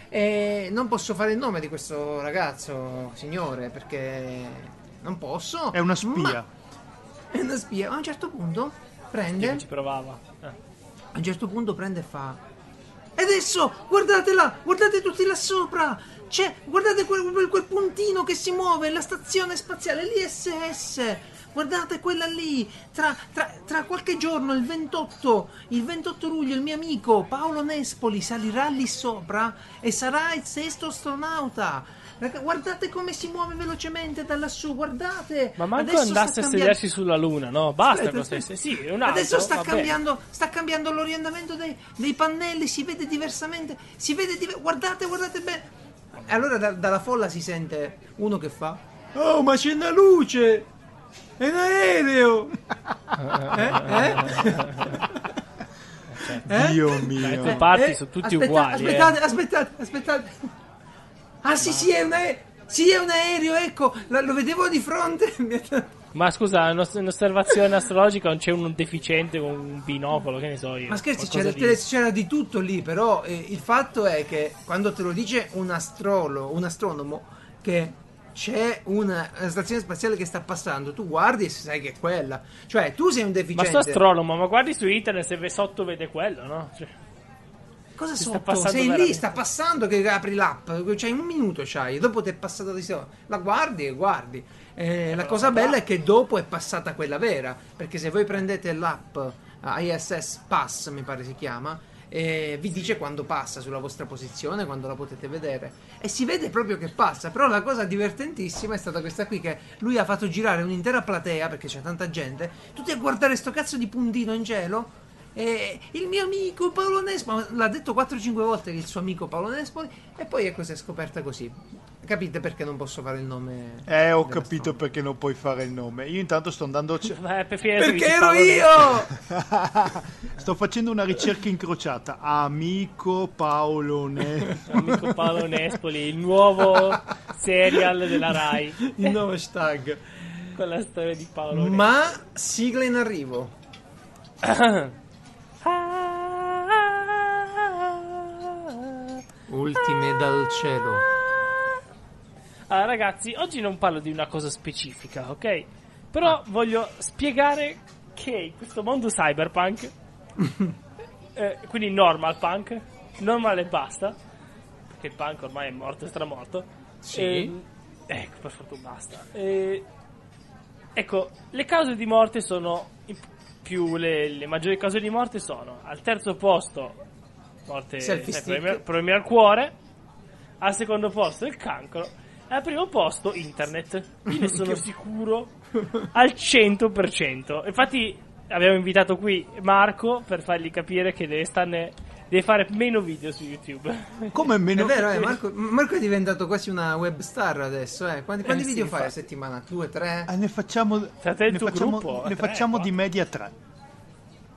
E non posso fare il nome di questo ragazzo, signore, perché non posso. È una spia. è una spia. A un certo punto prende. Io ci provava. Eh. A un certo punto prende e fa. E adesso, guardate là, guardate tutti là sopra. C'è, guardate quel, quel- puntino che si muove, la stazione spaziale, l'ISS. Guardate quella lì. Tra, tra- tra qualche giorno, il 28, il 28 luglio, il mio amico Paolo Nespoli salirà lì sopra e sarà il sesto astronauta. Guardate come si muove velocemente da lassù, guardate. Ma manco Adesso andasse a sedersi sulla luna, no? Basta con queste. Sì, un altro, Adesso sta cambiando, sta cambiando l'orientamento dei, dei pannelli, si vede diversamente, si vede diver- guardate, guardate bene. E allora da- dalla folla si sente uno che fa Oh, ma c'è una luce! È un aereo! eh? Eh? Eh? Dio Dai, mio. tu parti, Eh, sono tutti aspetta- uguali. eh. Aspettate, aspettate, aspettate. Ah sì, sì, è un aereo. Sì, è un aereo, ecco, lo, lo vedevo di fronte. Ma scusa, in os- in osservazione astrologica non c'è un deficiente con un binocolo, che ne so io. Ma scherzi, c'era, di- c'era di tutto lì, però eh, il fatto è che quando te lo dice un astrolo, un astronomo, che c'è una, stazione spaziale che sta passando, tu guardi e sai che è quella. Cioè, tu sei un Ma deficiente. sto astronomo, ma guardi su internet se sotto vede quello, no? Cioè, Cosa passando Sei lì, veramente. sta passando che apri l'app, c'hai un minuto c'hai, dopo ti è passata di sopra. La guardi e guardi. Eh, la cosa bella è che dopo è passata quella vera, perché se voi prendete l'app eh, ISS Pass, mi pare si chiama, eh, vi dice quando passa sulla vostra posizione, quando la potete vedere. E si vede proprio che passa. Però la cosa divertentissima è stata questa qui: che lui ha fatto girare un'intera platea, perché c'è tanta gente, tutti a guardare sto cazzo di puntino in cielo. E il mio amico Paolo Nespoli l'ha detto 4-5 volte che il suo amico Paolo Nespoli e poi ecco si è scoperta così. Capite perché non posso fare il nome? Eh, ho capito storia? perché non puoi fare il nome. Io intanto sto andando. eh, per finire Perché dici ero Paolo io! sto facendo una ricerca incrociata. Amico Paolo Ne. Amico Paolo Nespoli, il nuovo serial della Rai Il nuovo hashtag. con la storia di Paolo Nespoli. Ma sigla in arrivo. Ultime dal cielo. Allora, ragazzi, oggi non parlo di una cosa specifica, ok? Però voglio spiegare che in questo mondo cyberpunk, eh, quindi normal punk, normal e basta, perché il punk ormai è morto e stramorto. Sì. E- ecco, per fortuna basta. E- ecco, le cause di morte sono più le, le maggiori cause di morte sono al terzo posto morte sai, problemi, problemi al cuore, al secondo posto il cancro e al primo posto internet. Io ne sono sicuro al 100%. Infatti abbiamo invitato qui Marco per fargli capire che deve starne deve fare meno video su YouTube. Come È meno... vero, eh, Marco, Marco è diventato quasi una web star adesso. Eh. Quanti, quanti Eh, video sì, fai a settimana? Due, tre? Eh, ne facciamo, ne facciamo, gruppo, ne tre, facciamo di media tre.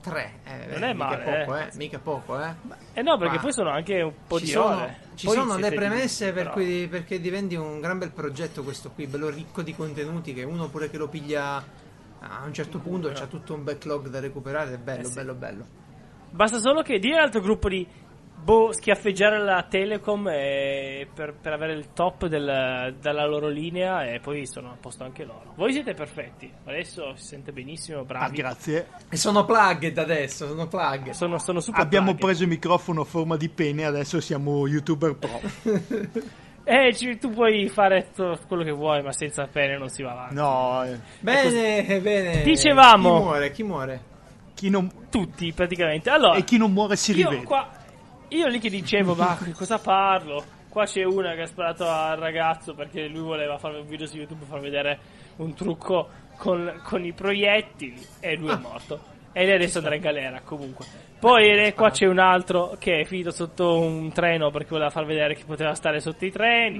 Tre. Eh, Non eh, è mica male, poco, eh. eh. Mica poco, eh. Eh no, perché Ma poi sono anche un po' di sono, ore. ci Poi sono le siete lì, premesse per però. cui, perché diventi un gran bel progetto questo qui, bello ricco di contenuti che uno pure che lo piglia a un certo punto c'ha tutto un backlog da recuperare, è bello, Eh sì. bello, bello. Basta solo che dire all'altro gruppo di boh, schiaffeggiare la Telecom e per, per avere il top del- dalla loro linea e poi sono a posto anche loro. Voi siete perfetti, adesso si sente benissimo, Ah, bravi. grazie. E sono plugged adesso, sono plugged. sono, sono super Abbiamo bravi. preso il microfono a forma di pene, adesso siamo youtuber pro. Eh, ci- tu puoi fare to- quello che vuoi, ma senza pene non si va avanti. No, eh, Bene, bene. Dicevamo- Chi muore? Chi muore? chi non, Tutti, praticamente. Allora, e chi non muore si io rivede. qua, io lì che dicevo, ma cosa parlo? Qua c'è una che ha sparato al ragazzo perché lui voleva fare un video su YouTube per far vedere un trucco con, con i proiettili e lui è morto. E lei adesso andrà in galera comunque. Poi eh, qua c'è un altro che è finito sotto un treno perché voleva far vedere che poteva stare sotto i treni.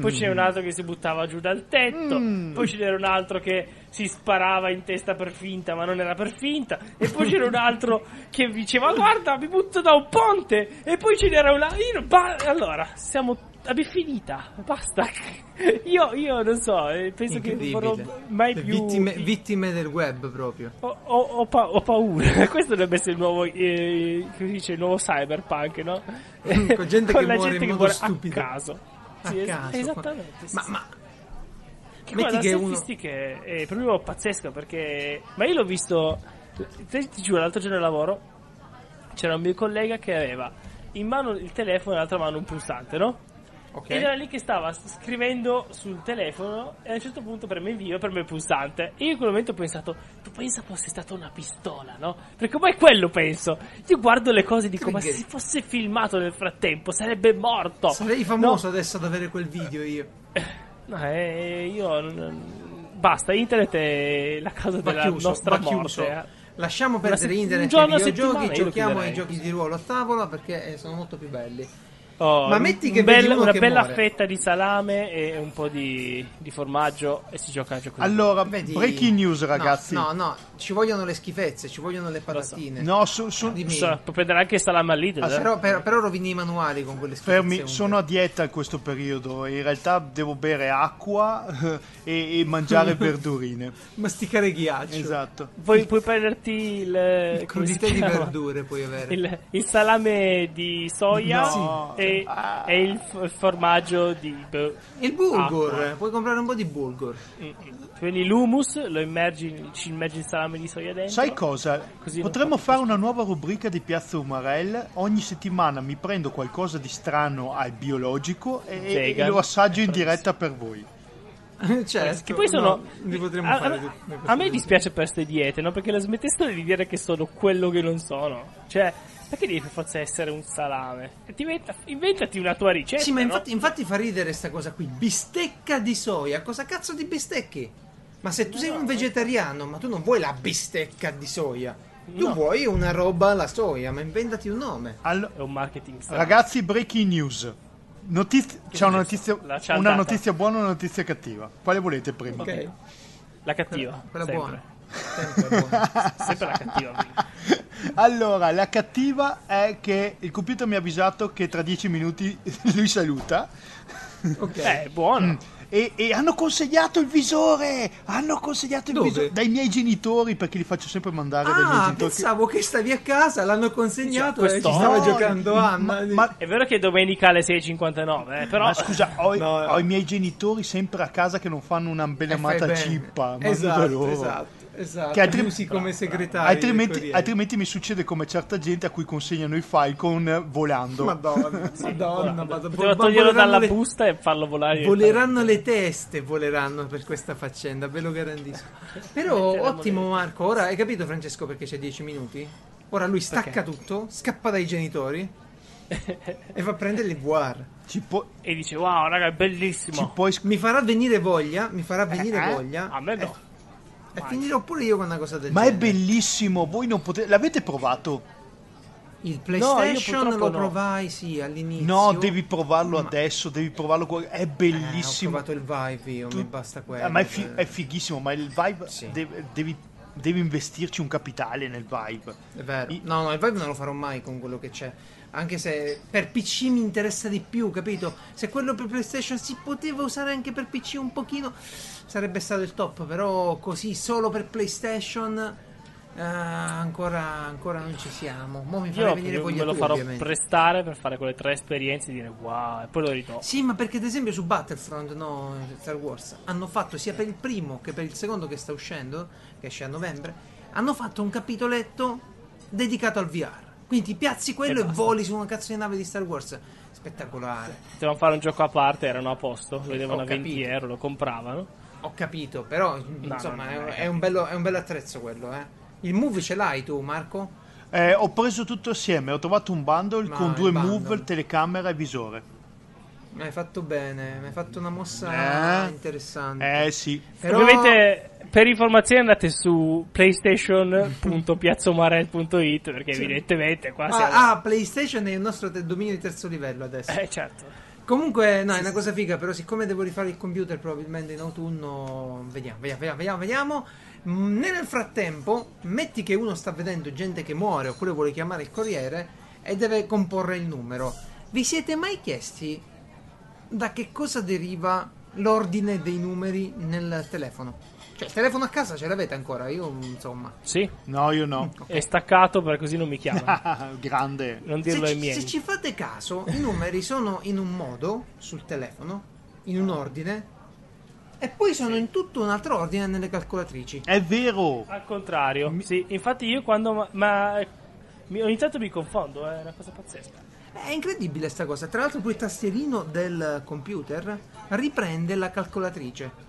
Poi c'è un altro che si buttava giù dal tetto. Poi c'era un altro che si sparava in testa per finta, ma non era per finta. E poi c'era un altro che diceva: Guarda, mi butto da un ponte. E poi ce n'era una. Io, non- ba- allora, siamo. Abbiamo finita, basta. Io, io non so, eh, penso che non vorrò mai Le più. Vittime, vittime del web proprio. Ho, ho- ho pa- ho paura. Questo dovrebbe essere il nuovo, eh, dice, il nuovo cyberpunk, no? Con gente che la muore gente in che modo muore stupido. a caso. A Sì, caso. Esattamente. sì, Ma, sì. ma Che metti guarda, che uno- è, proprio pazzesco perché. Ma io l'ho visto. Ti, ti giuro, l'altro giorno al lavoro c'era un mio collega che aveva in mano il telefono e nell'altra mano un pulsante, no? Ok. Ed era lì che stava scrivendo sul telefono e a un certo punto preme invio e preme il pulsante. E io in quel momento ho pensato, tu pensa fosse stata una pistola, no? Perché poi quello penso. Io guardo le cose e dico, ma se Trigger. si fosse filmato nel frattempo sarebbe morto. Sarei famoso adesso ad avere quel video io. No, eh, io non- basta, internet è la causa della chiuso, nostra morte. eh. Lasciamo perdere se- internet e videogiochi, giochiamo ai giochi di ruolo a tavola perché eh, sono molto più belli. Oh, Ma un- metti un che bel- vedi uno una che bella muore. fetta di salame e un po' di, di formaggio e si gioca a gioco di Allora, Vedi- breaking news No, ragazzi. No, no, ci vogliono le schifezze, ci vogliono le patatine. No, su- su- Dimmi. So, può prendere anche il salame al Lidl. eh. Però, però, però rovini i manuali con quelle schifezze. fermi, comunque. sono a dieta in questo periodo. In realtà devo bere acqua e, e mangiare verdurine. Masticare ghiaccio. Esatto. Puoi, puoi prenderti il, si Crudité di verdure puoi avere. Il, il salame di soia No. e, Ah. e il, f- il formaggio di. boh. Il bulgur, Acqua. puoi comprare un po' di bulgur. Mm, mm. Prendi l'humus, lo immergi, ci immergi il salame di soia dentro. Sai cosa? Così Potremmo fa fare una nuova rubrica di Piazza Umarell. Ogni settimana mi prendo qualcosa di strano al biologico e, e lo assaggio in diretta per voi. certo. Che poi sono. no, li potremmo a, fare a- a me dispiace per queste diete, no? Perché la smettessero di dire che sono quello che non sono. Cioè, perché devi per forza essere un salame? E ti inventa- inventati una tua ricetta. Sì, ma no? infatti, infatti fa ridere sta cosa qui. Bistecca di soia. Cosa cazzo di bistecchi? Ma se tu sei un vegetariano, ma tu non vuoi la bistecca di soia. Tu No. vuoi una roba alla soia, ma inventati un nome. Allo- È un marketing strano. ragazzi, breaking news. Notiz- c'è una notizia, una notizia buona e una notizia cattiva. Quale volete prima? Ok. La cattiva. Quella sempre. buona. Sempre buona. Sempre la cattiva. Allora, la cattiva è che il computer mi ha avvisato che tra dieci minuti lui saluta. Ok. Eh, è buono. E, e hanno consegnato il visore! Hanno consegnato il Dove? visore dai miei genitori perché li faccio sempre mandare dai miei Ah, genitori. pensavo che stavi a casa, l'hanno consegnato Cioè, e ci questo- stava No, giocando ma- Anna. ma- È vero che è domenica alle 6.59, eh, però. Ma scusa, ho, No, ho i miei genitori sempre a casa che non fanno una Eh, fai belemata bene. cippa. Esatto, loro. esatto, Esatto, Che altri- usi come segretario. altrimenti, altrimenti mi succede come certa gente a cui consegnano i file con eh, volando. Madonna, madonna, madonna. Poteva Vo- toglierlo dalla le- busta e farlo volare. Voleranno le teste, voleranno per questa faccenda, ve lo garantisco. Però ottimo. Marco, ora hai capito Francesco perché c'è 10 minuti? Ora lui stacca tutto, scappa dai genitori e va a prendere voir. Ci, può- E dice, wow, raga, è ci bellissimo. puoi sc- Mi farà venire voglia, mi farà venire eh? voglia. A me no. E finirò pure io con una cosa del Ma è genere. bellissimo, voi non potete... L'avete provato? Il io PlayStation purtroppo lo no. provai, sì, all'inizio. No, devi provarlo Ma- adesso, devi provarlo... È Eh, ho bellissimo. provato il Vive io, Tu- mi basta quello. Eh, ma è, fi- è fighissimo, ma il Vive... Sì. deve- devi, devi investirci un capitale nel Vive. È vero. I- No, no, il Vive non lo farò mai con quello che c'è. Anche se per PC mi interessa di più, capito? Se quello per PlayStation si poteva usare anche per PC un pochino, sarebbe stato il top. Però così solo per PlayStation eh, ancora, ancora non ci siamo. Mo mi farei Io venire me voglia lo tu, farò ovviamente. prestare per fare quelle tre esperienze e dire wow, e poi lo ritorno. Sì, ma perché ad esempio su Battlefront, no, Star Wars, hanno fatto sia per il primo che per il secondo che sta uscendo, che esce a novembre, hanno fatto un capitoletto dedicato al VR. Quindi ti piazzi quello E e, voli su una cazzo di nave di Star Wars. Spettacolare. Potevano fare un gioco a parte, erano a posto, lo vedevano a 20 capito. euro, lo compravano. Ho capito, però insomma no, no, è, è un bello, è un bello attrezzo quello, eh. Il move ce l'hai tu, Marco? Eh, ho preso tutto assieme, ho trovato un bundle Ma con due bundle. move, telecamera e visore. Mi hai fatto bene, mi hai fatto una mossa Eh? interessante. Eh sì. Però- Ovviamente per informazioni andate su playstation.piazzomarel.it perché Sì. evidentemente qua siamo... Ah, ah, PlayStation è il nostro te- dominio di terzo livello adesso. Eh certo. Comunque, no, è una cosa figa, però siccome devo rifare il computer probabilmente in autunno, vediamo, vediamo, vediamo, vediamo. Mm, Nel frattempo, metti che uno sta vedendo gente che muore oppure vuole chiamare il corriere e deve comporre il numero. Vi siete mai chiesti da che cosa deriva l'ordine dei numeri nel telefono? Cioè, il telefono a casa ce l'avete ancora? Io, insomma. Sì, No, io no. è staccato per così non mi chiamano. Grande. Non Se dirlo ai ci, miei. se ci fate caso, i numeri sono in un modo sul telefono, in un ordine, e poi sono in tutto un altro ordine nelle calcolatrici. È vero. Al contrario, sì, infatti io quando ma, ma- mi- ogni tanto mi confondo, è una cosa pazzesca. È incredibile sta cosa. Tra l'altro, poi il tastierino del computer riprende la calcolatrice,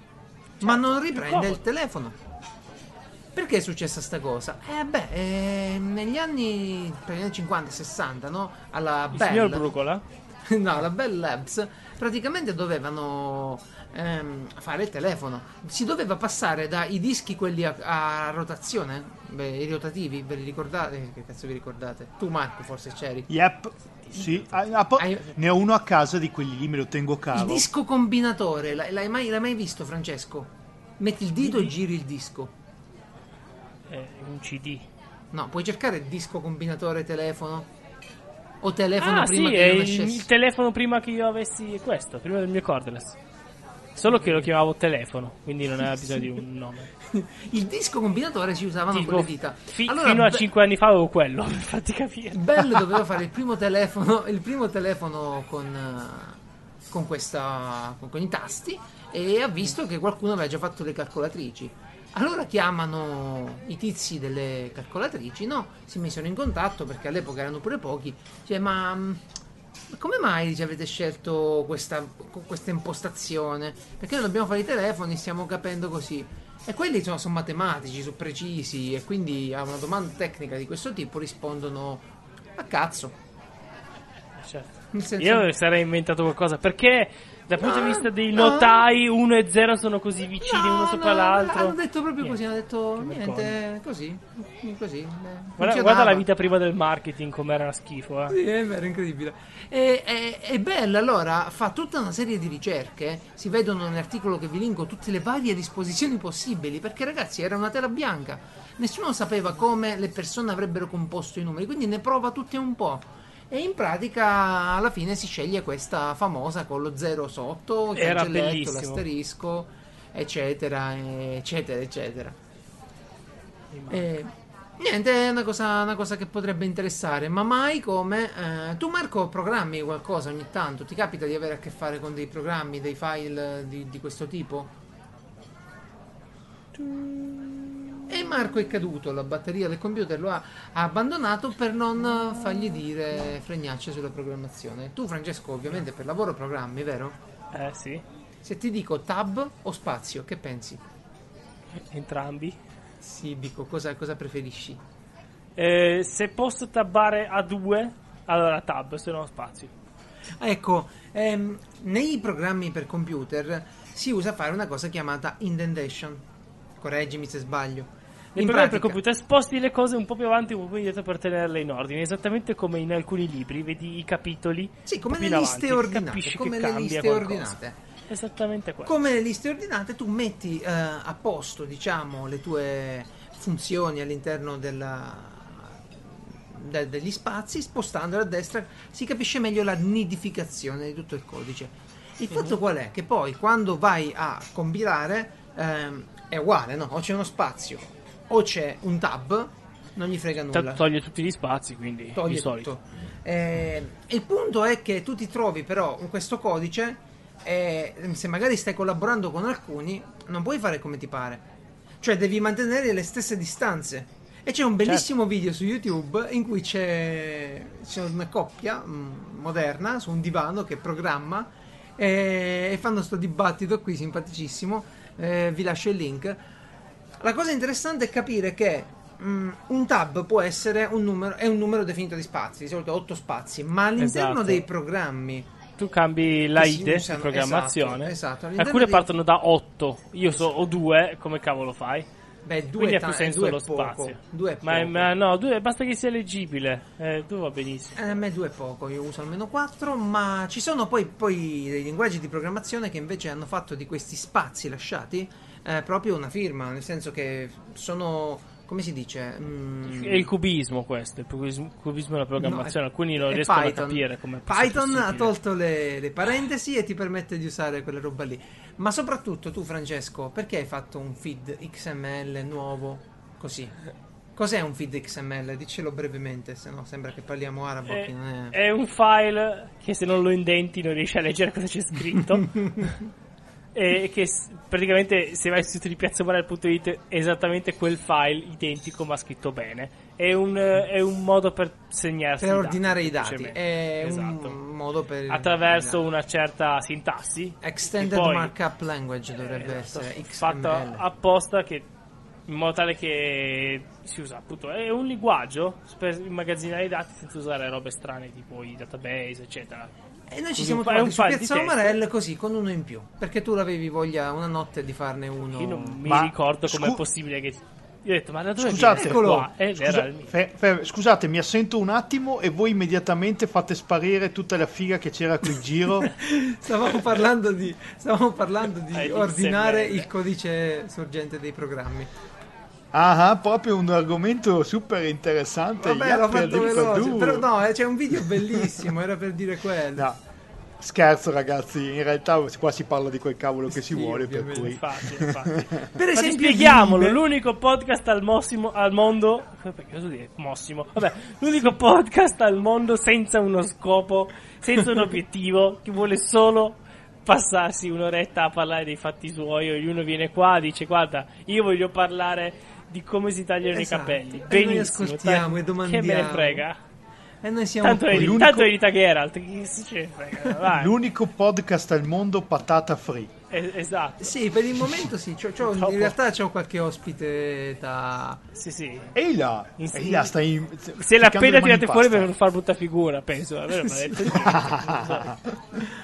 ma non riprende il telefono. Perché è successa sta cosa? Eh beh, eh, negli anni 50-60, no? Alla Il Bell, signor Brucola? no, la Bell Labs praticamente dovevano ehm, fare il telefono. Si doveva passare dai dischi quelli a, a rotazione, beh, i rotativi, ve li ricordate? Che cazzo vi ricordate? Tu Marco forse c'eri. Yep. Sì. Ah, ah, po- Hai- Ne ho uno a casa di quelli lì, me lo tengo Il caro. disco combinatore, l'hai mai, l'hai mai visto Francesco? Metti il dito e giri il disco. È un CD. No, puoi cercare disco combinatore telefono? O telefono Ah prima sì, che non il, il telefono prima che io avessi questo, prima del mio cordless. Solo che lo chiamavo telefono, quindi non aveva bisogno di un nome. Il disco combinatore si usavano Tipo, con le dita. fi- Allora, fino a Be- 5 anni fa avevo quello, per farti capire. Bell doveva fare il primo telefono, il primo telefono con, eh, con, questa, con, con i tasti e ha visto che qualcuno aveva già fatto le calcolatrici. Allora chiamano i tizi delle calcolatrici, no? Si misero in contatto perché all'epoca erano pure pochi. Cioè, ma mm, ma come mai dice, avete scelto questa, questa impostazione? Perché noi dobbiamo fare i telefoni, stiamo capendo così. E quelli sono, sono matematici, sono precisi e quindi a una domanda tecnica di questo tipo rispondono a cazzo. Certo. Senso, Io sarei inventato qualcosa perché dal punto di No, vista dei no. notai 1 e 0 sono così vicini No, uno sopra no, l'altro. Hanno detto proprio così, hanno detto Che niente, così, così. eh, Guarda, guarda la vita prima del marketing com'era schifo, eh. Sì, è vero, incredibile. E, e, e Bell allora fa tutta una serie di ricerche, si vedono nell'articolo che vi linko tutte le varie disposizioni possibili, perché ragazzi era una tela bianca, nessuno sapeva come le persone avrebbero composto i numeri, quindi ne prova tutti un po'. E in pratica alla fine si sceglie questa famosa con lo zero sotto, il Era cancelletto, bellissimo. l'asterisco, eccetera, eccetera, eccetera. E, niente, è una cosa, una cosa che potrebbe interessare, ma mai come... eh, tu Marco programmi qualcosa ogni tanto? Ti capita di avere a che fare con dei programmi, dei file di, di questo tipo? E Marco è caduto, la batteria del computer lo ha, ha abbandonato per non fargli dire fregnacce sulla programmazione. Tu, Francesco, ovviamente per lavoro programmi, vero? Eh sì, Se ti dico tab o spazio, che pensi? entrambi. Sì, Bico, cosa, cosa preferisci? Eh, se posso tabbare a due, allora tab, se no spazio. Ecco, ehm, nei programmi per computer si usa fare una cosa chiamata indentation. Correggimi se sbaglio. Nei In programmi per computer sposti le cose un po' più avanti e un po' più indietro per tenerle in ordine, esattamente come in alcuni libri, vedi i capitoli. Sì, come le liste avanti, ordinate. capisci Come le liste qualcosa. ordinate. Esattamente quello. Come le liste ordinate, tu metti eh, a posto, diciamo, le tue funzioni all'interno della- de- degli spazi, spostandole a destra, si capisce meglio la nidificazione di tutto il codice. Il fatto qual è? Che poi quando vai a compilare ehm, è uguale, no? O c'è uno spazio o c'è un tab, non gli frega nulla. Toglie tutti gli spazi, quindi toglie di solito. Eh, il punto è che tu ti trovi però in questo codice e se magari stai collaborando con alcuni non puoi fare come ti pare. Cioè devi mantenere le stesse distanze. E c'è un Certo. bellissimo video su YouTube in cui c'è, c'è una coppia mm, moderna su un divano che programma e, e fanno questo dibattito qui simpaticissimo. Eh, vi lascio il link. La cosa interessante è capire che mm, un tab può essere un numero, è un numero definito di spazi, di solito 8 spazi, ma all'interno Esatto. dei programmi Tu cambi la Che si IDE usano, di programmazione. esatto, esatto. Alcune dei- partono da 8. Io so, ho 2, come cavolo fai? Beh, due, Quindi ha più senso due lo poco. spazio. Due è Ma, poco. ma no, 2 basta che sia leggibile. Eh, 2 va benissimo. Eh, a me due è poco, io uso almeno 4, ma ci sono poi, poi dei linguaggi di programmazione che invece hanno fatto di questi spazi lasciati eh, proprio una firma, nel senso che sono, come si dice? Mm, È il cubismo questo, il cubismo, cubismo della programmazione. No, è- Alcuni non è riescono Python. a capire come Python ha tolto le, le parentesi e ti permette di usare quella roba lì. Ma soprattutto tu, Francesco, perché hai fatto un feed XML nuovo così? Cos'è un feed XML? Dicelo brevemente, se no sembra che parliamo arabo. È, che non è... è un file che se non lo indenti non riesci a leggere cosa c'è scritto. e che praticamente se vai sul sito di piazzamorel.it è esattamente quel file identico ma scritto bene. È un, eh, è un modo per segnarsi per ordinare i dati. semplicemente. È Esatto. un modo per... Attraverso una certa sintassi. Extended poi- Markup Language dovrebbe Esatto, essere fatto XML. apposta che in modo tale che si usa appunto è un linguaggio per immagazzinare i dati senza usare robe strane tipo i database eccetera E noi ci siamo trovati un su Piazza. Omarel così con uno in più. Perché tu l'avevi voglia una notte di farne uno. io non mi Ma ricordo com'è scu- possibile che io ho detto ma da dove Scusate. qua ed Scusa- fe- fe- scusate, mi assento un attimo e voi immediatamente fate sparire tutta la figa che c'era qui in giro. Stavamo parlando di, stavamo parlando di Eh, ordinare il codice sorgente dei programmi. Ah, ah, proprio un argomento super interessante. Vabbè, l'ho fatto veloce. Però no, eh, c'è un video bellissimo, era per dire quello. No, scherzo ragazzi, in realtà qua si parla di quel cavolo che si Sì, vuole, per cui... infatti, infatti. Per esempio, spieghiamolo, l'unico podcast al, mossimo, al mondo perché cosa dire? Mossimo. Vabbè, l'unico podcast al mondo senza uno scopo, senza un obiettivo, che vuole solo passarsi un'oretta a parlare dei fatti suoi, ognuno viene qua, dice "Guarda, io voglio parlare di come si tagliano Esatto. i capelli". E noi Benissimo. ascoltiamo e domandiamo. Che me ne frega. E noi siamo Tanto qui. è, l'unico- tanto è Rita Geralt, chi se ce ne frega. Vai. L'unico podcast al mondo patata free. Es- esatto. Sì, per il momento sì. c'ho- c'ho- in realtà c'ho qualche ospite da. Sì, sì. Ehi là, ehi là, stai in- Se l'ha appena tirate fuori per far brutta figura, penso. Non ha detto niente, non.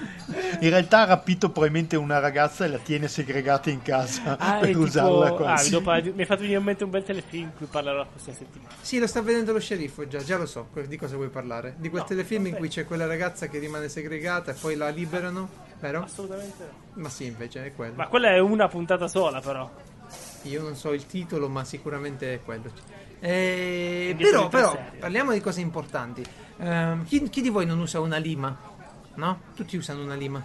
In realtà ha rapito probabilmente una ragazza e la tiene segregata in casa Ah, per tipo- usarla ah, quasi. parlare di- mi è fatto venire in mente un bel telefilm in cui parlerò questa settimana. Sì, lo sta vedendo lo sceriffo già, già lo so di cosa vuoi parlare. Di quel No, telefilm in cui c'è quella ragazza che rimane segregata e poi la liberano, vero? Assolutamente no. Ma sì, invece è quello. Ma quella è una puntata sola, però. Io non so il titolo, ma sicuramente è quello. Eh, però, però, parliamo di cose importanti. Ehm, chi, chi di voi non usa una lima? No? Tutti usano una lima.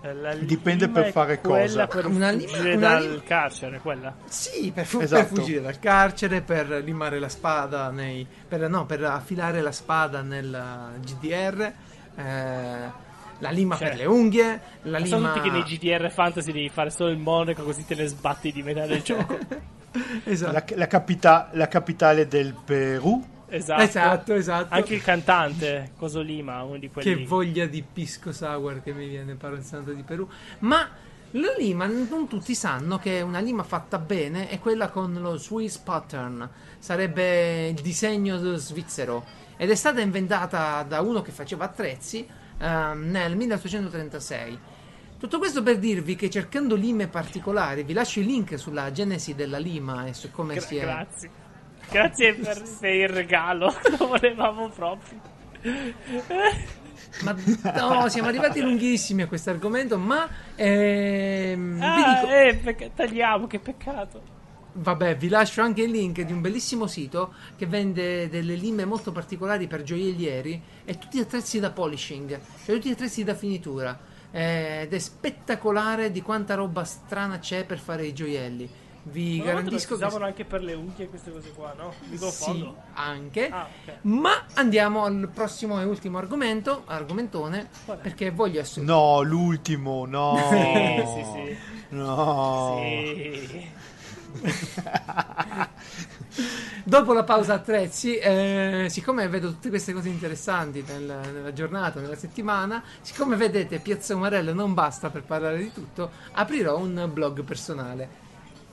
Eh, La Dipende lima per fare cosa. Per Una fuggire lima- una dal lima- carcere, quella. Sì, per, fu- Esatto. per fuggire dal carcere, per limare la spada, nei, per, no, per affilare la spada nel GDR, eh, la lima Cioè, per le unghie, la lima... tutti che nei GDR Fantasy devi fare solo il monaco così te ne sbatti di metà del gioco. Esatto. La, la capita- la capitale del Perù. Esatto. Esatto, esatto. Anche il cantante, Coso Lima, uno di quelli. Che voglia di pisco sour che mi viene parlando di Perù. Ma la lima, non tutti sanno che una lima fatta bene è quella con lo Swiss pattern, sarebbe il disegno svizzero. Ed è stata inventata da uno che faceva attrezzi ehm, nel 1836. Tutto questo per dirvi che cercando lime particolari, vi lascio il link sulla genesi della lima e su come Gra- si è. Grazie. Grazie per, per il regalo, lo volevamo proprio. Ma no, siamo arrivati lunghissimi a questo argomento, ma ehm, Ah, dico- eh, pecca- tagliamo, che peccato. Vabbè, vi lascio anche il link di un bellissimo sito che vende delle lime molto particolari per gioiellieri e tutti attrezzi da polishing, cioè tutti attrezzi da finitura. Eh, Ed è spettacolare di quanta roba strana c'è per fare i gioielli. Vi lo garantisco che usavano anche per le unghie queste cose qua, no? Mi sì, confondo. anche. Ah, ok. Ma andiamo al prossimo e ultimo argomento, argomentone, perché voglio essere No, l'ultimo, no. Sì, sì, sì. No. Sì. Dopo la pausa attrezzi, eh, siccome vedo tutte queste cose interessanti nel- nella giornata, nella settimana, siccome vedete Piazza Umarello non basta per parlare di tutto, aprirò un blog personale.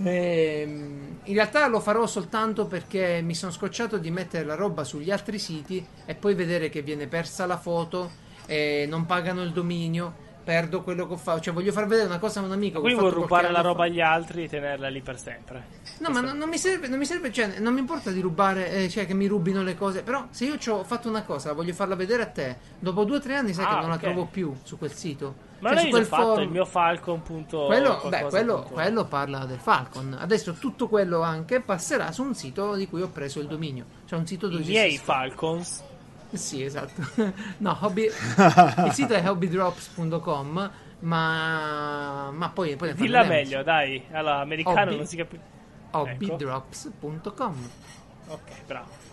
Ehm, in realtà lo farò soltanto perché mi sono scocciato di mettere la roba sugli altri siti e poi vedere che viene persa la foto e non pagano il dominio. Perdo quello che ho fatto, cioè voglio far vedere una cosa a un amico. ho vuoi rubare la roba fa. agli altri e tenerla lì per sempre. No, ma non, non mi serve, non mi serve, cioè, non mi importa di rubare, eh, cioè che mi rubino le cose. Però, se io ci ho fatto una cosa, voglio farla vedere a te. Dopo due o tre anni, sai Ah, che non la ok. trovo più su quel sito. Ma Cioè, quel già fatto forum. il mio Falcon. Punto Quello, beh, quello, punto- quello parla del Falcon. Adesso tutto quello anche passerà su un sito di cui ho preso il dominio. Cioè un sito dove I miei Falcons. Sì, esatto. no, hobby... il sito è hobbydrops.com, ma, ma poi, poi ne Dilla meglio, dai. Allora, americano Hobby. non si capisce. hobbydrops.com. Ok, bravo.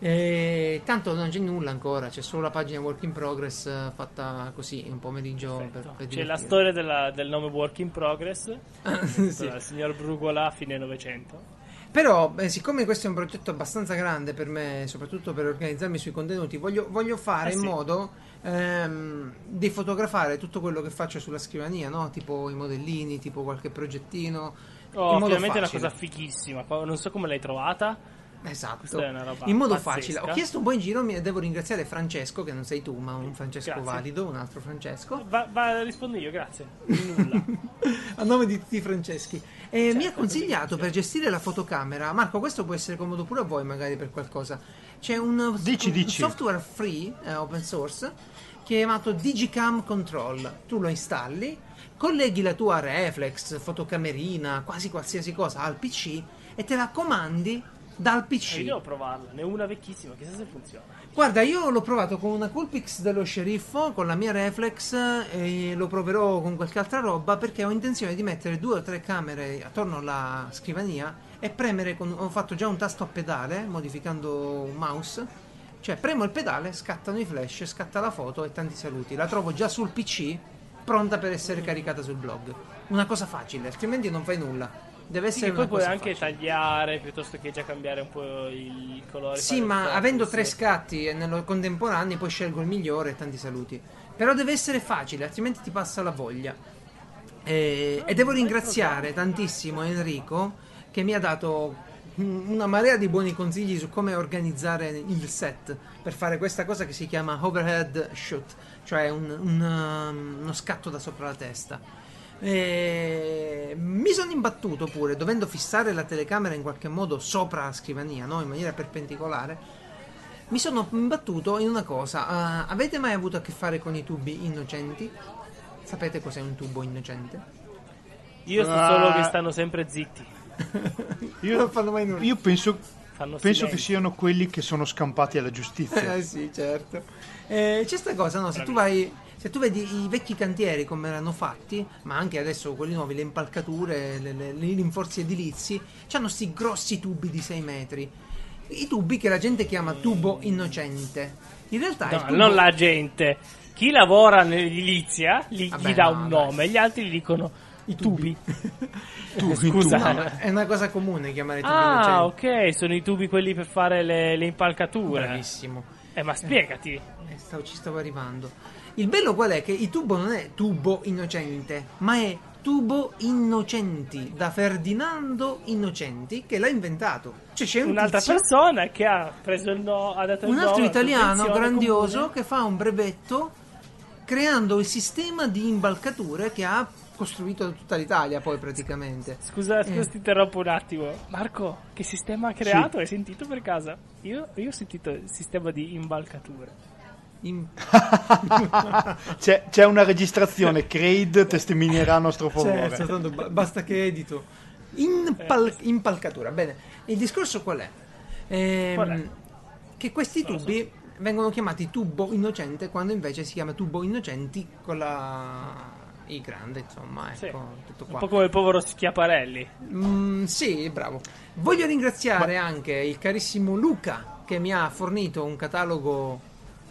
E tanto non c'è nulla ancora, c'è solo la pagina work in progress eh, fatta così un pomeriggio per, per C'è la storia della- del nome Work in Progress. Sì. Il signor Brugola a fine Novecento. Però, eh, siccome questo è un progetto abbastanza grande per me, soprattutto per organizzarmi sui contenuti, voglio, voglio fare Eh in sì. modo ehm, di fotografare tutto quello che faccio sulla scrivania, no? Tipo i modellini, tipo qualche progettino. Oh, in ovviamente è una cosa fighissima. Non so come l'hai trovata. Esatto. In modo pazzesca. facile. Ho chiesto un po' in giro, mi devo ringraziare Francesco, che non sei tu, ma un Francesco Grazie. valido, un altro Francesco. Va, va, rispondo io, grazie. Nulla. a nome di tutti i Franceschi. E mi ha Certo, consigliato per gestire la fotocamera. Marco, questo può essere comodo pure a voi, magari per qualcosa. C'è un, Dici, un dici. software free, eh, open source, chiamato Digicam Control. Tu lo installi, colleghi la tua reflex, fotocamerina, quasi qualsiasi cosa al PC e te la comandi dal Eh, PC. io devo provarla. Ne ho una vecchissima, chissà se funziona. Guarda, io l'ho provato con una Coolpix dello sceriffo, con la mia reflex e lo proverò con qualche altra roba perché ho intenzione di mettere due o tre camere attorno alla scrivania e premere con... ho fatto già un tasto a pedale modificando un mouse. Cioè premo il pedale, scattano i flash, scatta la foto e tanti saluti. La trovo già sul PC, pronta per essere caricata sul blog. Una cosa facile, altrimenti non fai nulla. Deve Sì, essere che poi puoi anche facile. tagliare piuttosto che già cambiare un po' il colore. Sì, ma focus. avendo tre scatti e nello contemporanei poi scelgo il migliore e tanti saluti. Però deve essere facile, altrimenti ti passa la voglia. E, e devo ringraziare tantissimo Enrico che mi ha dato un- una marea di buoni consigli su come organizzare il set per fare questa cosa che si chiama overhead shoot, cioè un- un, um, uno scatto da sopra la testa. E mi sono imbattuto pure, dovendo fissare la telecamera in qualche modo sopra la scrivania, no? in maniera perpendicolare. Mi sono imbattuto in una cosa. Ah, avete mai avuto a che fare con i tubi innocenti? Sapete cos'è un tubo innocente? Io so Ah. solo che stanno sempre zitti. Io, non fanno mai nulla. io penso, penso che siano quelli che sono scampati alla giustizia. Eh sì, certo. Eh, c'è sta cosa, no? Se tu vai. Se tu vedi i vecchi cantieri come erano fatti, ma anche adesso quelli nuovi, le impalcature, le, le- i rinforzi edilizi, hanno sti grossi tubi di 6 metri. I tubi che la gente chiama tubo innocente. In realtà No, tubo... non la gente. Chi lavora nell'edilizia gli, gli Vabbè, dà no, un dai. nome, gli altri gli dicono I tubi. Tu, Scusa. tu. No, è una cosa comune chiamare tubi Ah, ok, sono i tubi quelli per fare le, le impalcature. Bravissimo. Eh, ma spiegati. Eh, stavo- ci stavo arrivando. Il bello qual è? Che il tubo non è tubo innocente, ma è tubo innocenti da Ferdinando Innocenti che l'ha inventato. Cioè c'è un Un'altra tizio- persona che ha preso il no, ha dato il un altro alla italiano grandioso comune. che fa un brevetto creando il sistema di imbalcature che ha costruito tutta l'Italia poi praticamente. Scusa, scusa, Eh. ti interrompo un attimo. Marco, che sistema ha creato? Hai sentito per caso? Io, io ho sentito il sistema di imbalcature. In- C'è, c'è una registrazione, Craig testimonierà a nostro favore. Certo, tanto ba- basta che edito. Impal- impalcatura. Bene, il discorso qual è? Ehm, Qual è? Che questi lo so. tubi vengono chiamati tubo innocente quando invece si chiama tubo innocenti con la I grande, insomma, ecco, Sì. tutto Un qua. po' come il povero Schiaparelli. Mm, sì, bravo. Voglio ringraziare anche il carissimo Luca che mi ha fornito un catalogo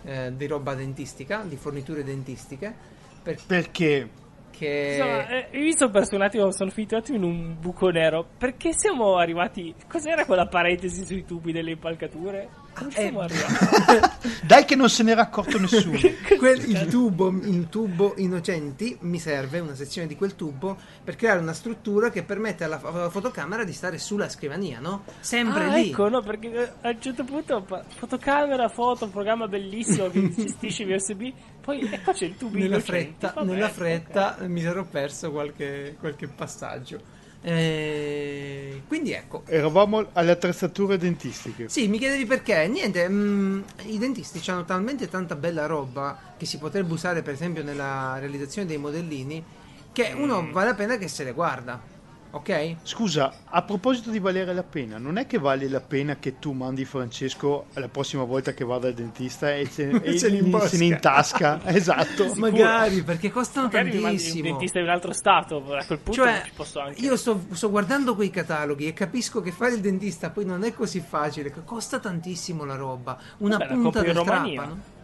eh, di roba dentistica, di forniture dentistiche, perché Perché? Insomma, eh, io mi sono perso un attimo, sono finito un attimo in un buco nero. Perché siamo arrivati. Cos'era quella parentesi sui tubi delle impalcature? Eh? Dai che non se n'era accorto nessuno. Quel- il, tubo, il tubo innocenti mi serve una sezione di quel tubo per creare una struttura che permette alla, alla fotocamera di stare sulla scrivania, no? Sempre Ah, lì. ecco, no, perché eh, a un certo punto fotocamera, foto, un programma bellissimo che gestisce i USB. Poi e qua c'è il tubo nella innocenti. fretta, Vabbè, nella fretta mi ero perso qualche, qualche passaggio. Eh, quindi ecco. Eravamo alle attrezzature dentistiche. Sì, mi chiedevi perché? Niente, mm, i dentisti hanno talmente tanta bella roba che si potrebbe usare per esempio nella realizzazione dei modellini che uno vale la pena che se le guarda. Ok? Scusa, a proposito di valere la pena, non è che vale la pena che tu mandi Francesco la prossima volta che vada al dentista e, se, e Se se ne intasca? esatto. Magari perché costano Magari mandi un tantissimo. dentista di un altro stato. A quel punto Cioè, ci posso anche. io sto, sto guardando quei cataloghi e capisco che fare il dentista poi non è così facile, che costa tantissimo la roba. Una Vabbè, punta in del trapano.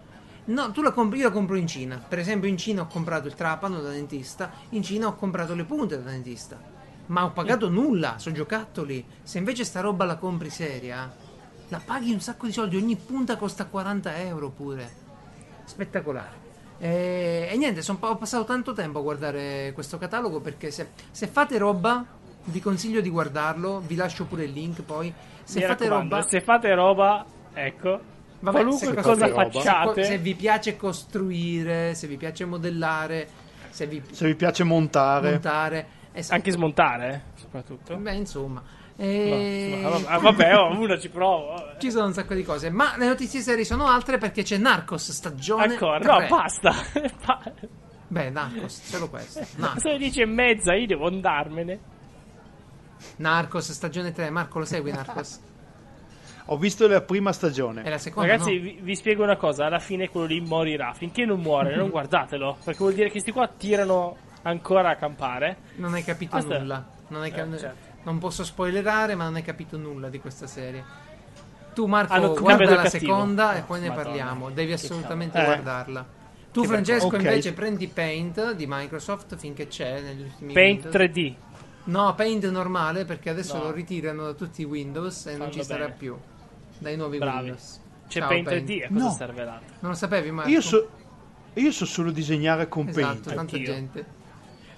No, tu la compri, io la compro in Cina. Per esempio, in Cina ho comprato il trapano da dentista, in Cina ho comprato le punte da dentista. Ma ho pagato nulla, sono giocattoli. Se invece sta roba la compri seria, la paghi un sacco di soldi, ogni punta costa 40 euro pure. Spettacolare. E, e niente, son- ho passato tanto tempo a guardare questo catalogo perché se, se fate roba, vi consiglio di guardarlo, vi lascio pure il link poi. Se Mi fate roba... se fate roba, ecco. Vabbè, qualunque se cosa facciate. Se vi piace costruire, se vi piace modellare, se vi Se vi piace montare, montare, esatto. Anche smontare, eh, soprattutto. Beh, insomma, No, Eh, insomma, vabbè, ah, vabbè, oh, uno ci provo. vabbè. ci sono un sacco di cose, ma le notizie serie sono altre perché c'è Narcos stagione Ancora, 3. no, basta. Beh, Narcos, solo questo. Narcos. Sono le dieci e mezza, io devo andarmene. Narcos stagione 3, Marco lo segui Narcos? ho visto la prima È stagione. la seconda, Ragazzi, no? vi, vi spiego una cosa: alla fine quello lì morirà. Finché non muore, non guardatelo. Perché vuol dire che sti qua tirano ancora a campare. Non hai capito Basta. nulla. Non, hai cap- Eh, certo. non posso spoilerare, ma non hai capito nulla di questa serie. Tu, Marco, Hanno guarda la cattivo. seconda e Oh, poi ne Madonna. parliamo. Devi assolutamente. Eh. guardarla. Tu, Che Francesco, vergogna. invece, prendi Paint di Microsoft finché c'è negli ultimi Paint Windows. 3D. No, Paint normale perché adesso No. lo ritirano da tutti i Windows e non Fanno ci sarà bene. più dai nuovi Bravi. Windows. C'è Ciao, Paint 3D, a cosa No. serve l'altro? Non lo sapevi, Marco? Io so, io so solo disegnare con Esatto, Paint. tanta Anch'io. gente.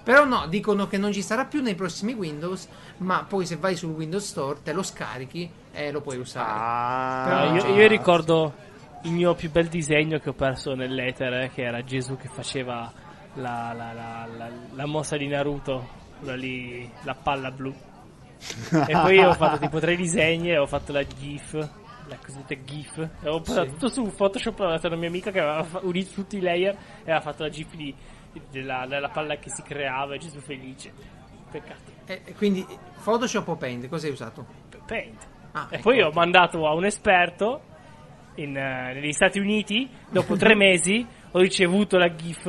Però no, dicono che non ci sarà più nei prossimi Windows, ma poi se vai sul Windows Store te lo scarichi e lo puoi usare. Ah, non io, io ricordo il mio più bel disegno che ho perso nell'etere, che era Gesù che faceva la, la- la- la- la mossa di Naruto, quella lì, la palla blu. e poi ho fatto tipo tre disegni e ho fatto la GIF, la cosiddetta GIF. E ho portato Sì. tutto su Photoshop, ho dato a una mia amica che aveva unito tutti i layer e aveva fatto la GIF di- della, della palla che si creava e Gesù felice. Peccato. E- quindi Photoshop o Paint? Cosa hai usato? Paint. Ah, E ecco. poi ho mandato a un esperto in, eh, negli Stati Uniti. Dopo tre mesi ho ricevuto la GIF.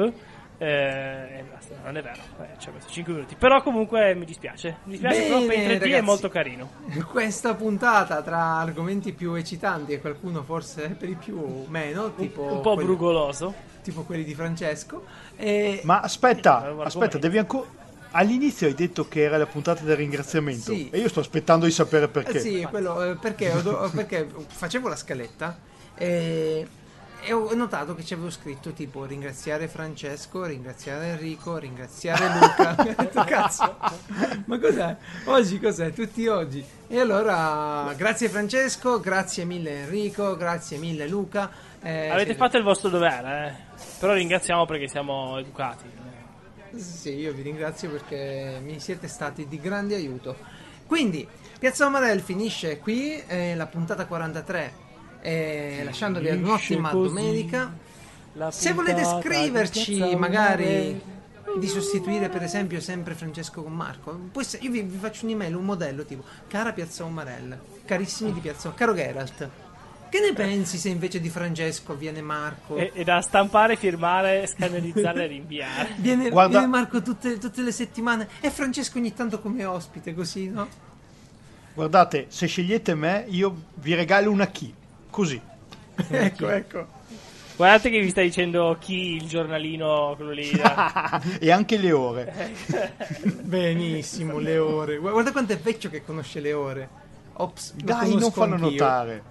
eh, e basta, non è vero, eh, ci ho messo 5 minuti. Però comunque mi dispiace. Mi dispiace, Bene, però Paint 3D è ragazzi. molto carino. Questa puntata tra argomenti più eccitanti e qualcuno forse per i più meno, tipo, un po' quelli, brugoloso. Tipo quelli di Francesco. E Ma Eh, aspetta, argomento. aspetta, devi, anco- all'inizio hai detto che era la puntata del ringraziamento Sì. e io sto aspettando di sapere Eh perché. sì, quello, eh, perché, perché facevo la scaletta e, e ho notato che ci avevo scritto tipo ringraziare Francesco, ringraziare Enrico, ringraziare Luca. Ho detto, cazzo, ma cos'è? Oggi cos'è? Tutti oggi. E allora, grazie Francesco, grazie mille Enrico, grazie mille Luca. Eh, Avete siete- fatto il vostro dovere, eh. Però ringraziamo perché siamo educati. Sì, io vi ringrazio perché mi siete stati di grande aiuto. Quindi, Piazza Omarel finisce qui, eh, la puntata 43, eh, lasciandovi ad un'ottima così. domenica. Se volete scriverci, magari di sostituire per esempio sempre Francesco con Marco, essere- io vi, vi faccio un'email, un modello tipo cara Piazza Omarel, carissimi di Piazza caro Geralt. Che ne pensi se invece di Francesco viene Marco? E, e da stampare, firmare, scannerizzare e rinviare. Viene, Guarda- viene Marco tutte, tutte le settimane e Francesco ogni tanto come ospite, così, no? Guardate, se scegliete me, io vi regalo una key. Così. ecco, ecco. Guardate che vi sta dicendo chi il giornalino, quello lì. da- e anche le ore. Benissimo, le ore. Gu- Guarda quanto è vecchio che conosce le ore. Ops, Dai, non anch'io. notare.